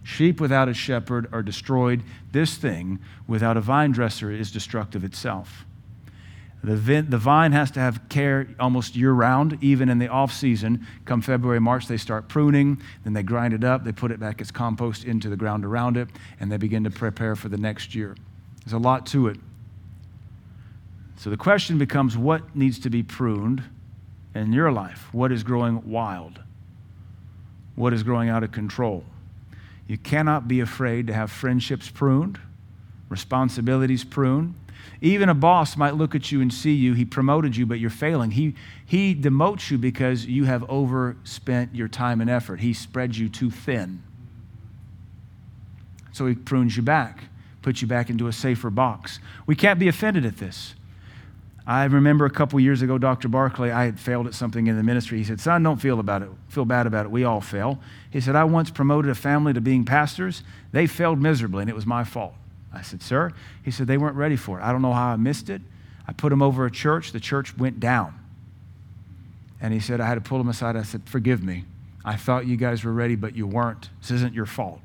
Sheep without a shepherd are destroyed. This thing without a vine dresser is destructive itself. The, vine, the vine has to have care almost year round, even in the off season. Come February, March, they start pruning, then they grind it up, they put it back as compost into the ground around it, and they begin to prepare for the next year. There's a lot to it. So the question becomes what needs to be pruned in your life? What is growing wild? What is growing out of control? You cannot be afraid to have friendships pruned, responsibilities pruned. Even a boss might look at you and see you, he promoted you, but you're failing. He, he demotes you because you have overspent your time and effort. He spreads you too thin. So he prunes you back put you back into a safer box. We can't be offended at this. I remember a couple years ago, Dr. Barclay, I had failed at something in the ministry. He said, Son, don't feel about it. Feel bad about it. We all fail. He said, I once promoted a family to being pastors. They failed miserably, and it was my fault. I said, Sir? He said, They weren't ready for it. I don't know how I missed it. I put them over a church. The church went down. And he said, I had to pull them aside. I said, Forgive me. I thought you guys were ready, but you weren't. This isn't your fault.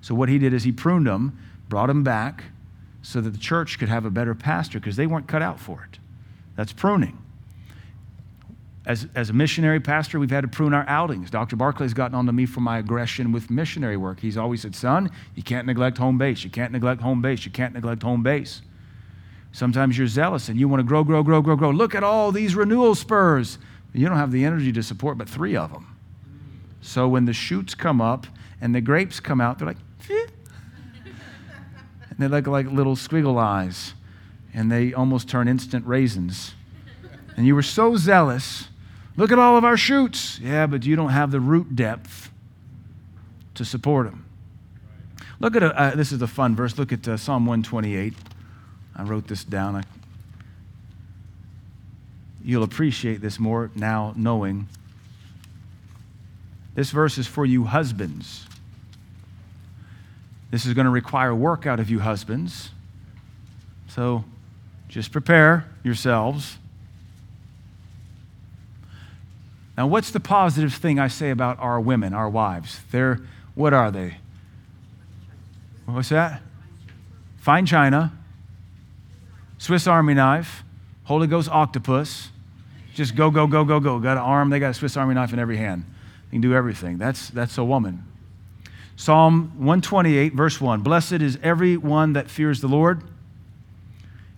So what he did is he pruned them brought them back so that the church could have a better pastor because they weren't cut out for it. That's pruning. As, as a missionary pastor, we've had to prune our outings. Dr. Barclay's gotten on to me for my aggression with missionary work. He's always said, Son, you can't neglect home base. You can't neglect home base. You can't neglect home base. Sometimes you're zealous and you want to grow, grow, grow, grow, grow. Look at all these renewal spurs. You don't have the energy to support but three of them. So when the shoots come up and the grapes come out, they're like, eh, they look like little squiggle eyes, and they almost turn instant raisins. And you were so zealous. Look at all of our shoots. Yeah, but you don't have the root depth to support them. Look at a, uh, this is a fun verse. Look at uh, Psalm 128. I wrote this down. I, you'll appreciate this more now knowing. This verse is for you husbands. This is going to require work out of you, husbands. So just prepare yourselves. Now, what's the positive thing I say about our women, our wives? They're, what are they? What's that? Fine china, Swiss Army knife, Holy Ghost octopus. Just go, go, go, go, go. Got an arm, they got a Swiss Army knife in every hand. They can do everything. That's, that's a woman. Psalm 128, verse 1 Blessed is every one that fears the Lord,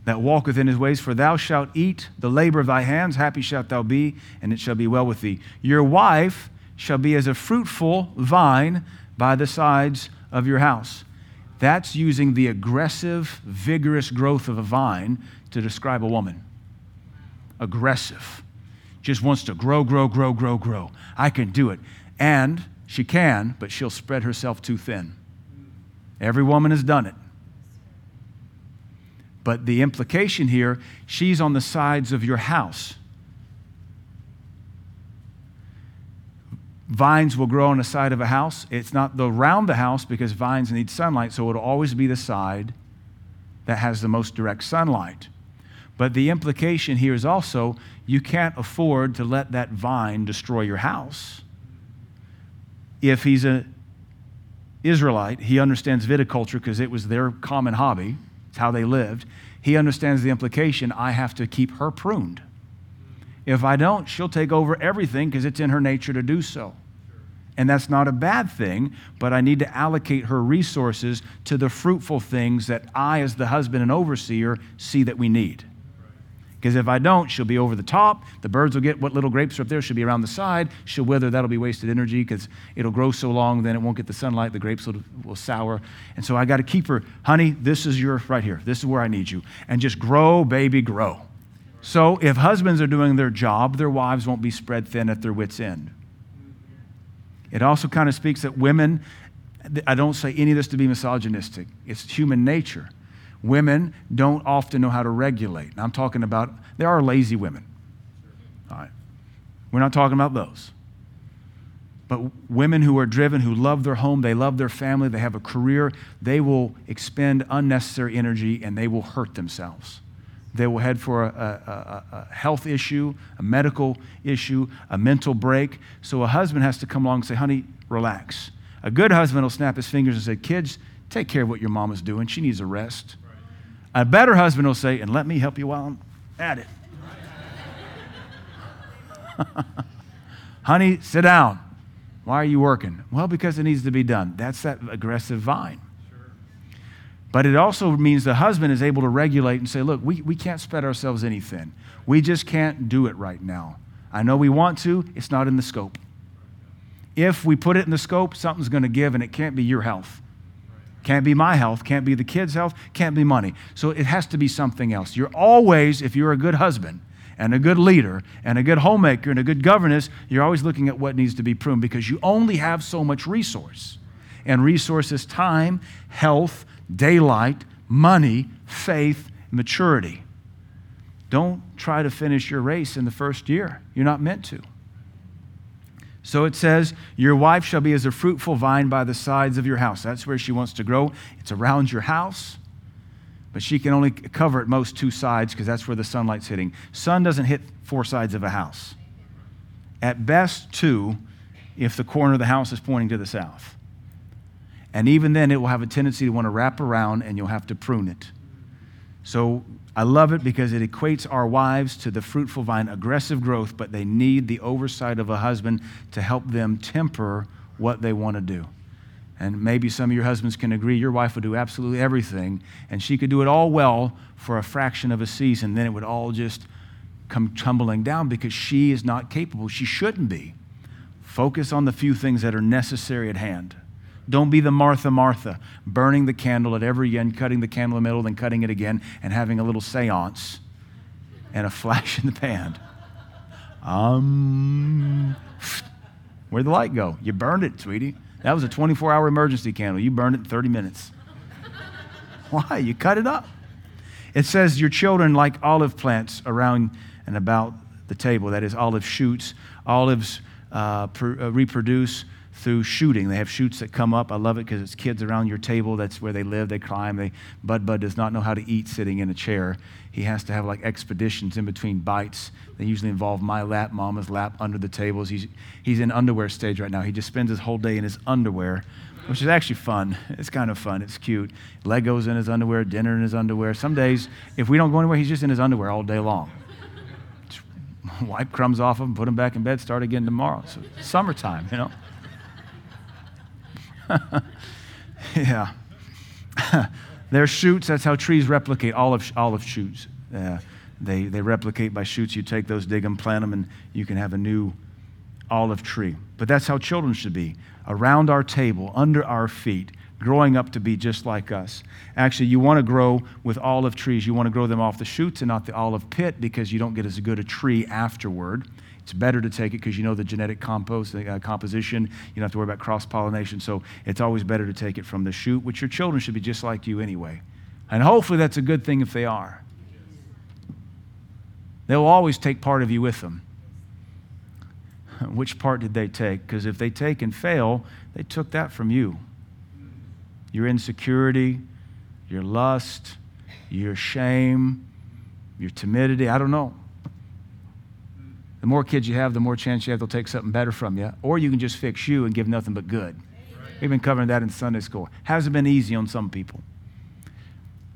that walketh in his ways, for thou shalt eat the labor of thy hands. Happy shalt thou be, and it shall be well with thee. Your wife shall be as a fruitful vine by the sides of your house. That's using the aggressive, vigorous growth of a vine to describe a woman. Aggressive. Just wants to grow, grow, grow, grow, grow. I can do it. And she can, but she'll spread herself too thin. Every woman has done it. But the implication here, she's on the sides of your house. Vines will grow on the side of a house. It's not the round the house because vines need sunlight, so it'll always be the side that has the most direct sunlight. But the implication here is also you can't afford to let that vine destroy your house if he's an Israelite. He understands viticulture because it was their common hobby, it's how they lived. He understands the implication I have to keep her pruned. If I don't, she'll take over everything because it's in her nature to do so. And that's not a bad thing, but I need to allocate her resources to the fruitful things that I, as the husband and overseer, see that we need. Because if I don't, she'll be over the top. The birds will get what little grapes are up there, she'll be around the side. She'll wither. That'll be wasted energy because it'll grow so long, then it won't get the sunlight. The grapes will, will sour. And so I got to keep her, honey, this is your, right here. This is where I need you. And just grow, baby, grow. So if husbands are doing their job, their wives won't be spread thin at their wits' end. It also kind of speaks that women, I don't say any of this to be misogynistic, it's human nature. Women don't often know how to regulate. And I'm talking about, there are lazy women. All right. We're not talking about those. But women who are driven, who love their home, they love their family, they have a career, they will expend unnecessary energy and they will hurt themselves. They will head for a, a, a, health issue, a medical issue, a mental break. So a husband has to come along and say, honey, relax. A good husband will snap his fingers and say, kids, take care of what your mama's doing. She needs a rest. A better husband will say, and let me help you while I'm at it. honey, sit down. Why are you working? Well, because it needs to be done. That's that aggressive vine. But it also means the husband is able to regulate and say, look, we, we can't spread ourselves any thin. We just can't do it right now. I know we want to, it's not in the scope. If we put it in the scope, something's going to give, and it can't be your health. Can't be my health, can't be the kids' health, can't be money. So it has to be something else. You're always, if you're a good husband and a good leader and a good homemaker and a good governess, you're always looking at what needs to be pruned because you only have so much resource. And resource is time, health, daylight, money, faith, maturity. Don't try to finish your race in the first year. You're not meant to. So it says, Your wife shall be as a fruitful vine by the sides of your house. That's where she wants to grow. It's around your house, but she can only cover at most two sides because that's where the sunlight's hitting. Sun doesn't hit four sides of a house. At best, two, if the corner of the house is pointing to the south. And even then, it will have a tendency to want to wrap around and you'll have to prune it. So I love it because it equates our wives to the fruitful vine, aggressive growth, but they need the oversight of a husband to help them temper what they want to do. And maybe some of your husbands can agree your wife would do absolutely everything, and she could do it all well for a fraction of a season. Then it would all just come tumbling down because she is not capable. She shouldn't be. Focus on the few things that are necessary at hand. Don't be the Martha, Martha, burning the candle at every end, cutting the candle in the middle, then cutting it again, and having a little seance and a flash in the pan. Um, where'd the light go? You burned it, sweetie. That was a 24 hour emergency candle. You burned it in 30 minutes. Why? You cut it up. It says, Your children like olive plants around and about the table. That is, olive shoots. Olives uh, pr- uh, reproduce through shooting. They have shoots that come up. I love it because it's kids around your table. That's where they live. They climb. They, Bud Bud does not know how to eat sitting in a chair. He has to have like expeditions in between bites. They usually involve my lap, mama's lap, under the tables. He's, he's in underwear stage right now. He just spends his whole day in his underwear, which is actually fun. It's kind of fun. It's cute. Legos in his underwear, dinner in his underwear. Some days, if we don't go anywhere, he's just in his underwear all day long. Wipe crumbs off of him, put him back in bed, start again tomorrow. So summertime, you know. yeah. They're shoots. That's how trees replicate olive, olive shoots. Uh, they, they replicate by shoots. You take those, dig them, plant them, and you can have a new olive tree. But that's how children should be around our table, under our feet, growing up to be just like us. Actually, you want to grow with olive trees. You want to grow them off the shoots and not the olive pit because you don't get as good a tree afterward. It's better to take it because you know the genetic compost, uh, composition. You don't have to worry about cross pollination. So it's always better to take it from the shoot, which your children should be just like you anyway. And hopefully that's a good thing if they are. They'll always take part of you with them. Which part did they take? Because if they take and fail, they took that from you. Your insecurity, your lust, your shame, your timidity. I don't know. The more kids you have, the more chance you have they'll take something better from you. Or you can just fix you and give nothing but good. We've been covering that in Sunday school. Hasn't been easy on some people.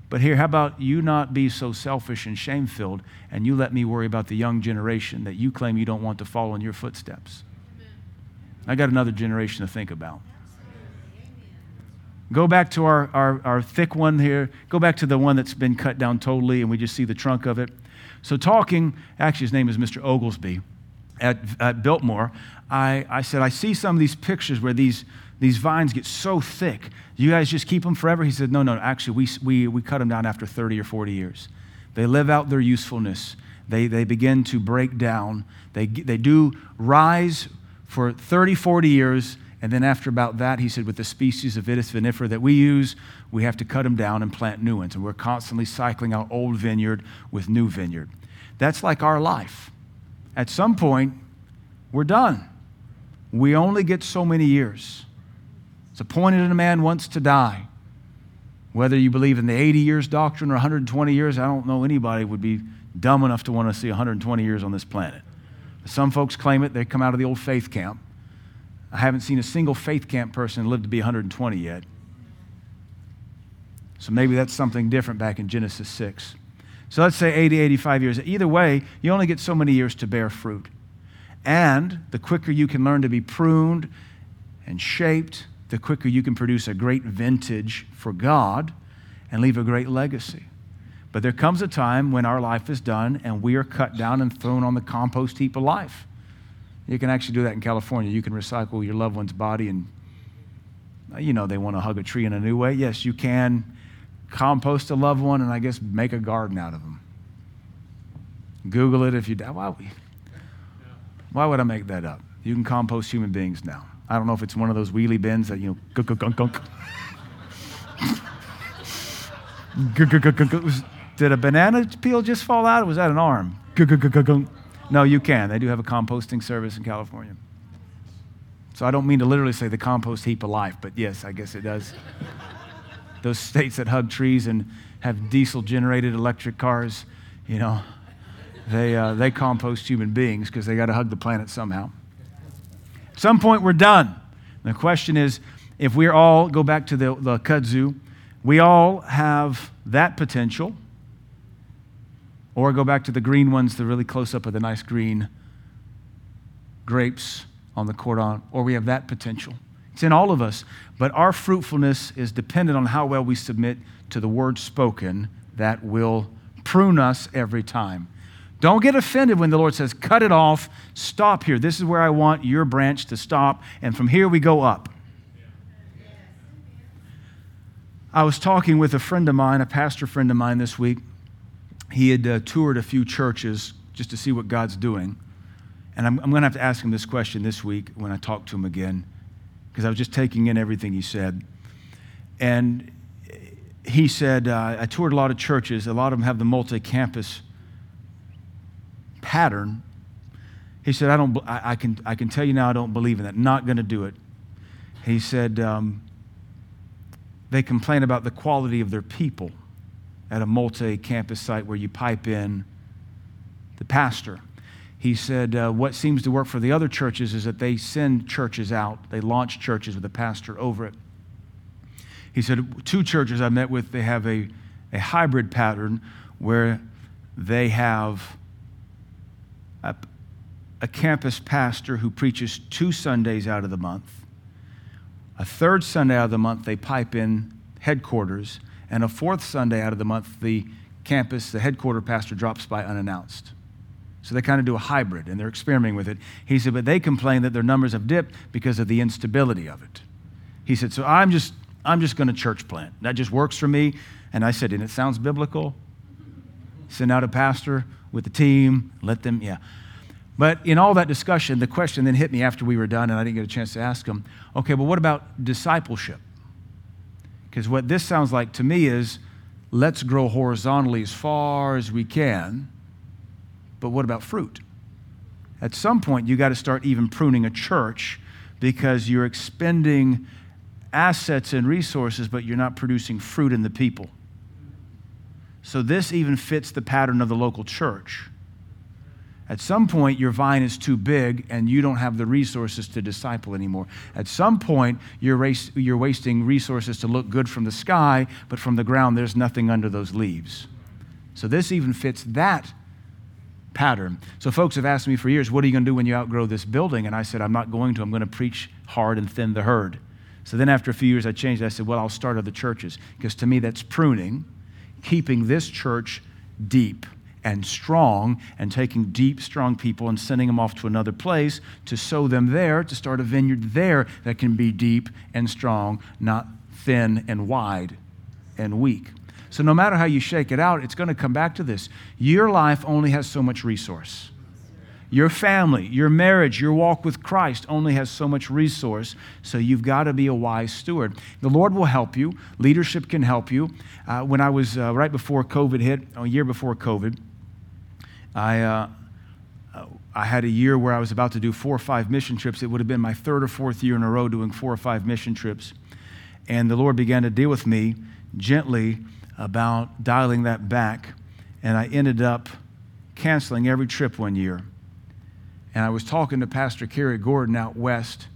But here, how about you not be so selfish and shame filled, and you let me worry about the young generation that you claim you don't want to follow in your footsteps? I got another generation to think about. Go back to our, our, our thick one here. Go back to the one that's been cut down totally, and we just see the trunk of it. So, talking, actually, his name is Mr. Oglesby at, at Biltmore. I, I said, I see some of these pictures where these, these vines get so thick. You guys just keep them forever? He said, No, no, actually, we, we, we cut them down after 30 or 40 years. They live out their usefulness, they, they begin to break down. They, they do rise for 30, 40 years and then after about that, he said, with the species of Vitis vinifera that we use, we have to cut them down and plant new ones. And we're constantly cycling out old vineyard with new vineyard. That's like our life. At some point, we're done. We only get so many years. It's appointed in a man wants to die. Whether you believe in the 80 years doctrine or 120 years, I don't know anybody would be dumb enough to want to see 120 years on this planet. Some folks claim it, they come out of the old faith camp. I haven't seen a single faith camp person live to be 120 yet. So maybe that's something different back in Genesis 6. So let's say 80, 85 years. Either way, you only get so many years to bear fruit. And the quicker you can learn to be pruned and shaped, the quicker you can produce a great vintage for God and leave a great legacy. But there comes a time when our life is done and we are cut down and thrown on the compost heap of life. You can actually do that in California. You can recycle your loved one's body and, uh, you know, they want to hug a tree in a new way. Yes, you can compost a loved one and I guess make a garden out of them. Google it if you why, why would I make that up? You can compost human beings now. I don't know if it's one of those wheelie bins that, you know, gunk, gunk, gunk, gunk. Did a banana peel just fall out or was that an arm? No, you can. They do have a composting service in California. So I don't mean to literally say the compost heap of life, but yes, I guess it does. Those states that hug trees and have diesel generated electric cars, you know, they, uh, they compost human beings because they got to hug the planet somehow. At some point, we're done. The question is if we all go back to the, the kudzu, we all have that potential or go back to the green ones, the really close up of the nice green grapes on the cordon, or we have that potential. It's in all of us, but our fruitfulness is dependent on how well we submit to the word spoken that will prune us every time. Don't get offended when the Lord says, cut it off, stop here. This is where I want your branch to stop, and from here we go up. I was talking with a friend of mine, a pastor friend of mine this week, he had uh, toured a few churches just to see what God's doing. And I'm, I'm going to have to ask him this question this week when I talk to him again, because I was just taking in everything he said. And he said, uh, I toured a lot of churches. A lot of them have the multi campus pattern. He said, I, don't, I, I, can, I can tell you now I don't believe in that. Not going to do it. He said, um, they complain about the quality of their people at a multi campus site where you pipe in the pastor. He said, uh, What seems to work for the other churches is that they send churches out, they launch churches with a pastor over it. He said, Two churches I met with, they have a, a hybrid pattern where they have a, a campus pastor who preaches two Sundays out of the month. A third Sunday out of the month, they pipe in headquarters and a fourth Sunday out of the month, the campus, the headquarter pastor drops by unannounced. So they kind of do a hybrid and they're experimenting with it. He said, but they complain that their numbers have dipped because of the instability of it. He said, so I'm just, I'm just going to church plant. That just works for me. And I said, and it sounds biblical. Send out a pastor with the team, let them, yeah. But in all that discussion, the question then hit me after we were done, and I didn't get a chance to ask him, okay, well, what about discipleship? Because what this sounds like to me is let's grow horizontally as far as we can, but what about fruit? At some point, you got to start even pruning a church because you're expending assets and resources, but you're not producing fruit in the people. So, this even fits the pattern of the local church. At some point, your vine is too big and you don't have the resources to disciple anymore. At some point, you're, race, you're wasting resources to look good from the sky, but from the ground, there's nothing under those leaves. So, this even fits that pattern. So, folks have asked me for years, what are you going to do when you outgrow this building? And I said, I'm not going to. I'm going to preach hard and thin the herd. So, then after a few years, I changed. I said, well, I'll start other churches. Because to me, that's pruning, keeping this church deep and strong and taking deep, strong people and sending them off to another place to sow them there, to start a vineyard there that can be deep and strong, not thin and wide and weak. So, no matter how you shake it out, it's going to come back to this. Your life only has so much resource. Your family, your marriage, your walk with Christ only has so much resource, so you've got to be a wise steward. The Lord will help you, leadership can help you. Uh, when I was uh, right before COVID hit, a year before COVID, I, uh, I had a year where I was about to do four or five mission trips. It would have been my third or fourth year in a row doing four or five mission trips. And the Lord began to deal with me gently about dialing that back. And I ended up canceling every trip one year. And I was talking to Pastor Kerry Gordon out west.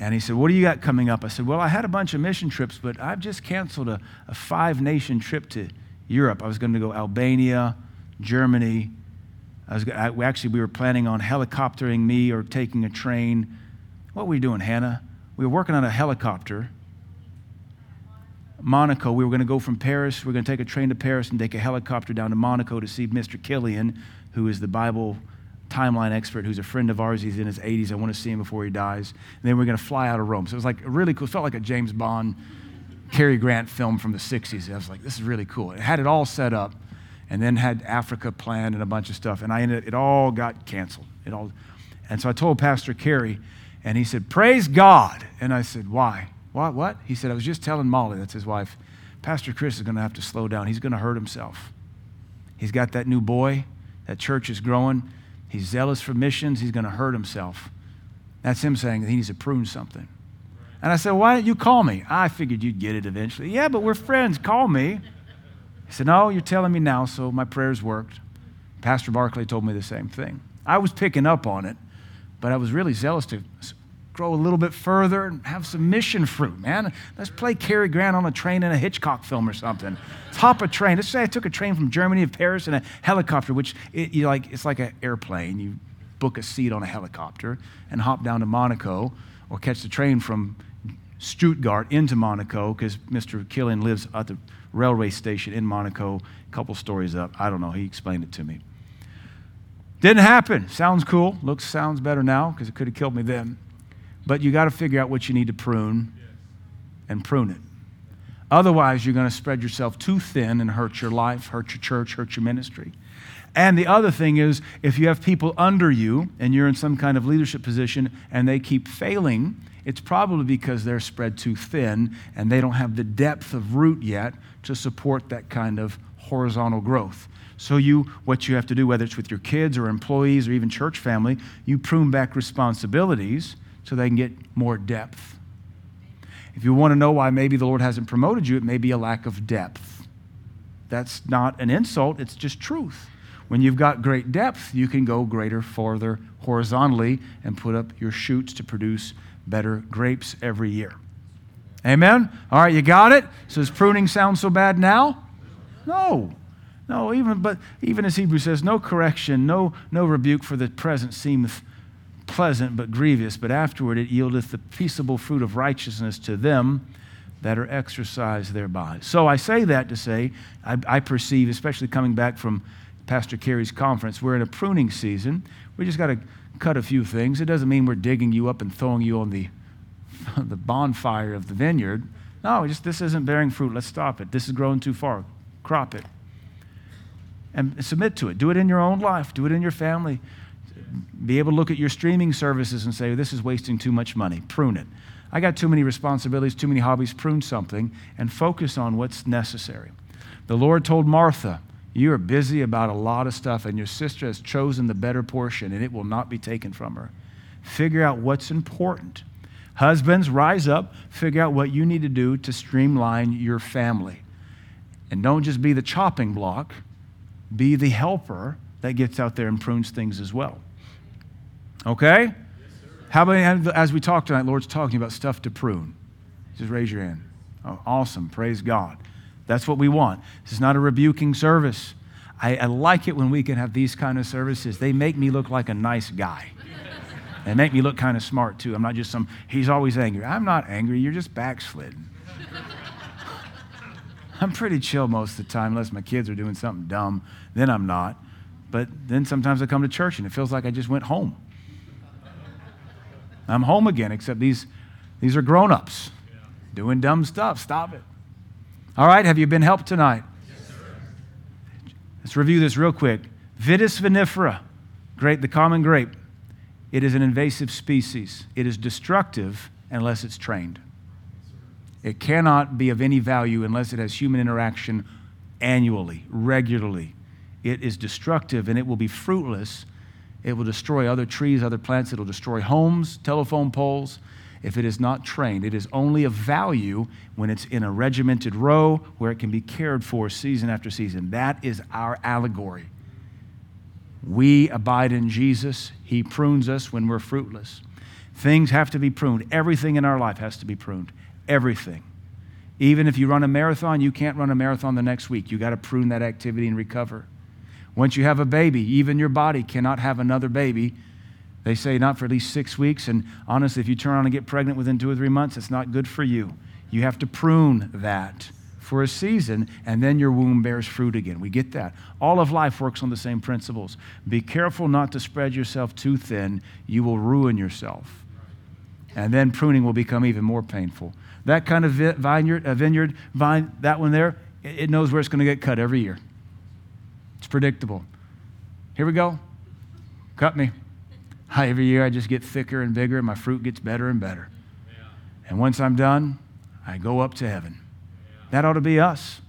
And he said, What do you got coming up? I said, Well, I had a bunch of mission trips, but I've just canceled a, a five nation trip to Europe. I was going to go Albania, Germany, I was, I, actually, we were planning on helicoptering me or taking a train. What were we doing, Hannah? We were working on a helicopter. Monaco. We were going to go from Paris. We are going to take a train to Paris and take a helicopter down to Monaco to see Mr. Killian, who is the Bible timeline expert, who's a friend of ours. He's in his 80s. I want to see him before he dies. And then we we're going to fly out of Rome. So it was like really cool. It felt like a James Bond, Cary Grant film from the 60s. I was like, this is really cool. It had it all set up and then had Africa planned and a bunch of stuff. And I ended, it all got canceled. It all, and so I told Pastor Kerry, and he said, Praise God. And I said, Why? What? What? He said, I was just telling Molly, that's his wife, Pastor Chris is going to have to slow down. He's going to hurt himself. He's got that new boy. That church is growing. He's zealous for missions. He's going to hurt himself. That's him saying that he needs to prune something. And I said, Why didn't you call me? I figured you'd get it eventually. Yeah, but we're friends. Call me. He said, No, you're telling me now, so my prayers worked. Pastor Barclay told me the same thing. I was picking up on it, but I was really zealous to grow a little bit further and have some mission fruit, man. Let's play Cary Grant on a train in a Hitchcock film or something. Hop a train. Let's say I took a train from Germany to Paris in a helicopter, which it, you like, it's like an airplane. You book a seat on a helicopter and hop down to Monaco or catch the train from Stuttgart into Monaco because Mr. Killian lives at the railway station in Monaco, a couple stories up. I don't know. He explained it to me. Didn't happen. Sounds cool. Looks sounds better now because it could have killed me then. But you got to figure out what you need to prune and prune it. Otherwise, you're going to spread yourself too thin and hurt your life, hurt your church, hurt your ministry. And the other thing is, if you have people under you and you're in some kind of leadership position and they keep failing, it's probably because they're spread too thin and they don't have the depth of root yet to support that kind of horizontal growth. So you what you have to do whether it's with your kids or employees or even church family, you prune back responsibilities so they can get more depth. If you want to know why maybe the Lord hasn't promoted you, it may be a lack of depth. That's not an insult, it's just truth. When you've got great depth, you can go greater, farther horizontally and put up your shoots to produce better grapes every year. Amen? All right, you got it? So does pruning sound so bad now? No. No, even but even as Hebrew says, no correction, no, no rebuke for the present seemeth pleasant but grievous, but afterward it yieldeth the peaceable fruit of righteousness to them that are exercised thereby. So I say that to say, I, I perceive, especially coming back from Pastor Kerry's conference, we're in a pruning season. We just got to cut a few things. It doesn't mean we're digging you up and throwing you on the the bonfire of the vineyard. No, just this isn't bearing fruit. Let's stop it. This is growing too far. Crop it. And submit to it. Do it in your own life. Do it in your family. Be able to look at your streaming services and say, this is wasting too much money. Prune it. I got too many responsibilities, too many hobbies. Prune something and focus on what's necessary. The Lord told Martha, You are busy about a lot of stuff, and your sister has chosen the better portion, and it will not be taken from her. Figure out what's important Husbands, rise up, figure out what you need to do to streamline your family. And don't just be the chopping block, be the helper that gets out there and prunes things as well. Okay? How about as we talk tonight, Lord's talking about stuff to prune? Just raise your hand. Oh, awesome. Praise God. That's what we want. This is not a rebuking service. I, I like it when we can have these kind of services. They make me look like a nice guy. They make me look kind of smart too. I'm not just some, he's always angry. I'm not angry, you're just backslidden. I'm pretty chill most of the time, unless my kids are doing something dumb. Then I'm not. But then sometimes I come to church and it feels like I just went home. I'm home again, except these, these are grown ups doing dumb stuff. Stop it. All right, have you been helped tonight? Yes, Let's review this real quick. Vitis vinifera, grape, the common grape. It is an invasive species. It is destructive unless it's trained. It cannot be of any value unless it has human interaction annually, regularly. It is destructive and it will be fruitless. It will destroy other trees, other plants. It will destroy homes, telephone poles. If it is not trained, it is only of value when it's in a regimented row where it can be cared for season after season. That is our allegory. We abide in Jesus. He prunes us when we're fruitless. Things have to be pruned. Everything in our life has to be pruned. Everything. Even if you run a marathon, you can't run a marathon the next week. You got to prune that activity and recover. Once you have a baby, even your body cannot have another baby. They say not for at least six weeks. And honestly, if you turn on and get pregnant within two or three months, it's not good for you. You have to prune that for a season, and then your womb bears fruit again. We get that. All of life works on the same principles. Be careful not to spread yourself too thin, you will ruin yourself. And then pruning will become even more painful. That kind of vineyard, a vineyard vine, that one there, it knows where it's going to get cut every year. It's predictable. Here we go. Cut me. Every year I just get thicker and bigger, and my fruit gets better and better. And once I'm done, I go up to heaven. That ought to be us.